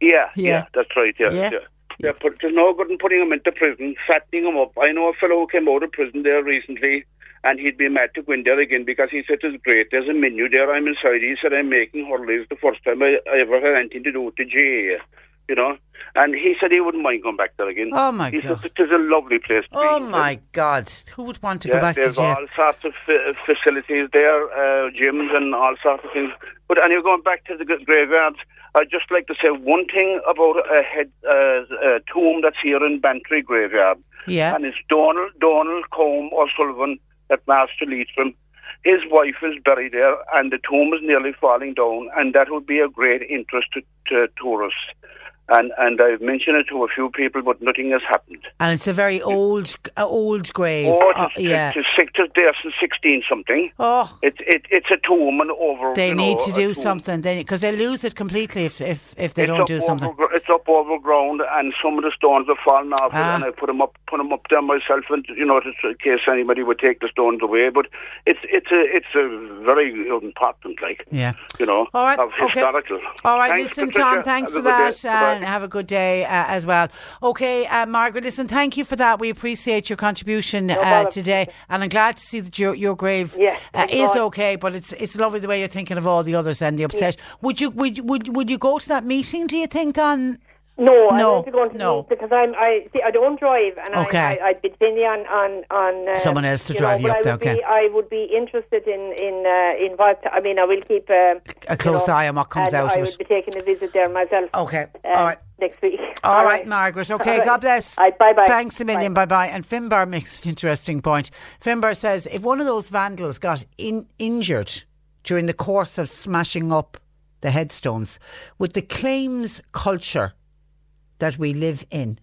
Yeah, Yeah. yeah, that's right. Yeah, Yeah. yeah. They're put, there's no good in putting them into prison, fattening them up. I know a fellow who came out of prison there recently, and he'd been mad to go in there again because he said it's great. There's a menu there. I'm inside. He said I'm making hurleys the first time I, I ever had anything to do with the GAA. You know, and he said he wouldn't mind going back there again. Oh, my he God. said it is a lovely place. To Oh be. my God! Who would want to Yeah, go back to there's jail? all sorts of fa- facilities there, uh, gyms and all sorts of things. But and you're going back to the graveyards, I'd just like to say one thing about a head uh, a tomb that's here in Bantry Graveyard. Yeah. And it's Donald Donald Cam O'Sullivan at Master Leitrim. His wife is buried there, and the tomb is nearly falling down, and that would be a great interest to, to tourists. And and I've mentioned it to a few people, but nothing has happened. And it's a very old, uh, old grave. Oh, Uh, yeah. it's, it's, it's there since sixteen something. Oh, It's it, it's a tomb and over. they need know, to do something because they lose it completely if if if they it's don't do something. Over, it's up over ground, and some of the stones have fallen off, Ah. and I put them up, put them up there myself, and you know, just in case anybody would take the stones away. But it's it's a it's a very important, like Yeah. you know, All right, of okay. All right, Thanks, listen, Patricia. Tom, thanks for that. Bye-bye. And have a good day uh, as well. Okay, uh, Margaret, listen, thank you for that. We appreciate your contribution uh, today, and I'm glad to see that your your grave uh, is God. okay. But it's it's lovely the way you're thinking of all the others and the obsession. Would you would would would you go to that meeting? Do you think on? No, I No, want to go into no. because I'm I see I don't drive and Okay. I, I I'd be depending on on on uh, Someone else to you drive know, you up I there, would be, okay. I would be interested in in uh, in what I mean. I will keep um, A close know, eye on what comes out I would be taking a visit there myself. Okay, uh, all right. next week. All right, Margaret. Okay, All right. God bless. All right, bye bye. Thanks a million. Bye bye. And Finbar makes an interesting point. Finbar says if one of those vandals got in, injured during the course of smashing up the headstones, would the claims culture that we live in,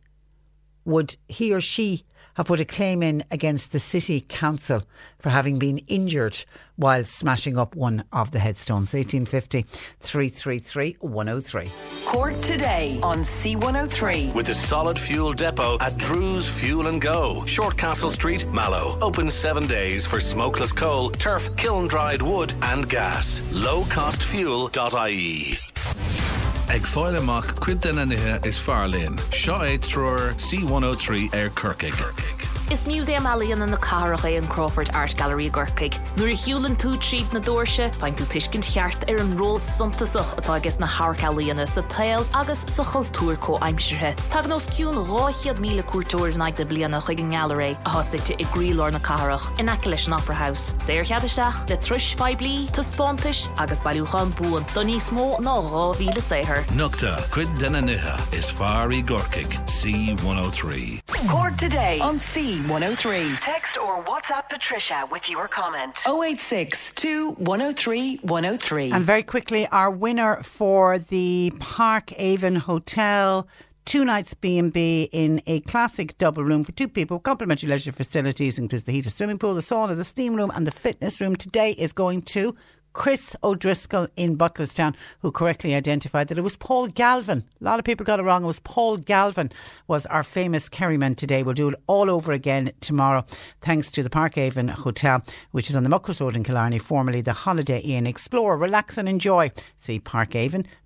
would he or she have put a claim in against the city council for having been injured while smashing up one of the headstones? 1850 333 103. Cork today on C103. With the solid fuel depot at Drew's Fuel and Go, Shortcastle Street, Mallow. Open seven days for smokeless coal, turf, kiln dried wood, and gas. Lowcostfuel.ie. Ag fáil amach cuid den anithe is fearlíonn. Seo é trúir C103 ar Kirkig. Is Museum Alíon in na Carach é an Crawford Art Gallery Gorcaig. Nuair a hiúlann tú tríd na dúirse, fein tú tuiscint cheart ar an ról suntasach atá agus na Harc Alíonna sa tail agus sa choultúr có aimimsirthe. Tá nos ciún ráchiad míle cuatúir na de blianana chuig an Gallery a hasite i grílór na Carach in aice leis an Opera House. Séir cheadisteach le tris feblií tá spáis agus bailúchan buin don níos mó ná ráhíle séhir. Nugta cuid den anithe is fearí Gorkig C103. Cork today on C103. Text or WhatsApp Patricia with your comment. 086 103 103. And very quickly, our winner for the Park Avon Hotel. Two nights B&B in a classic double room for two people. Complimentary leisure facilities includes the heated swimming pool, the sauna, the steam room and the fitness room. Today is going to Chris O'Driscoll in Butlerstown, who correctly identified that it was Paul Galvin. A lot of people got it wrong. It was Paul Galvin was our famous Kerryman today. We'll do it all over again tomorrow, thanks to the Park Avon Hotel, which is on the Muckross Road in Killarney, formerly the Holiday Inn. Explore, relax and enjoy. See parkavon.com.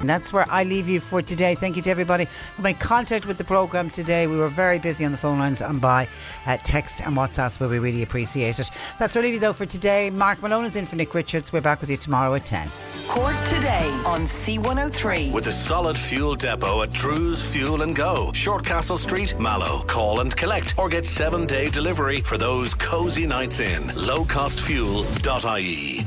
And that's where I leave you for today. Thank you to everybody who made contact with the programme today. We were very busy on the phone lines and by uh, text and WhatsApp, but we really appreciate it. That's where I leave you though for today. Mark Malone is in for Nick Richards. We're back with you tomorrow at 10. Cork today on C103. With the solid fuel depot at Drew's Fuel and Go, Shortcastle Street, Mallow. Call and collect or get seven day delivery for those cozy nights in. Lowcostfuel.ie.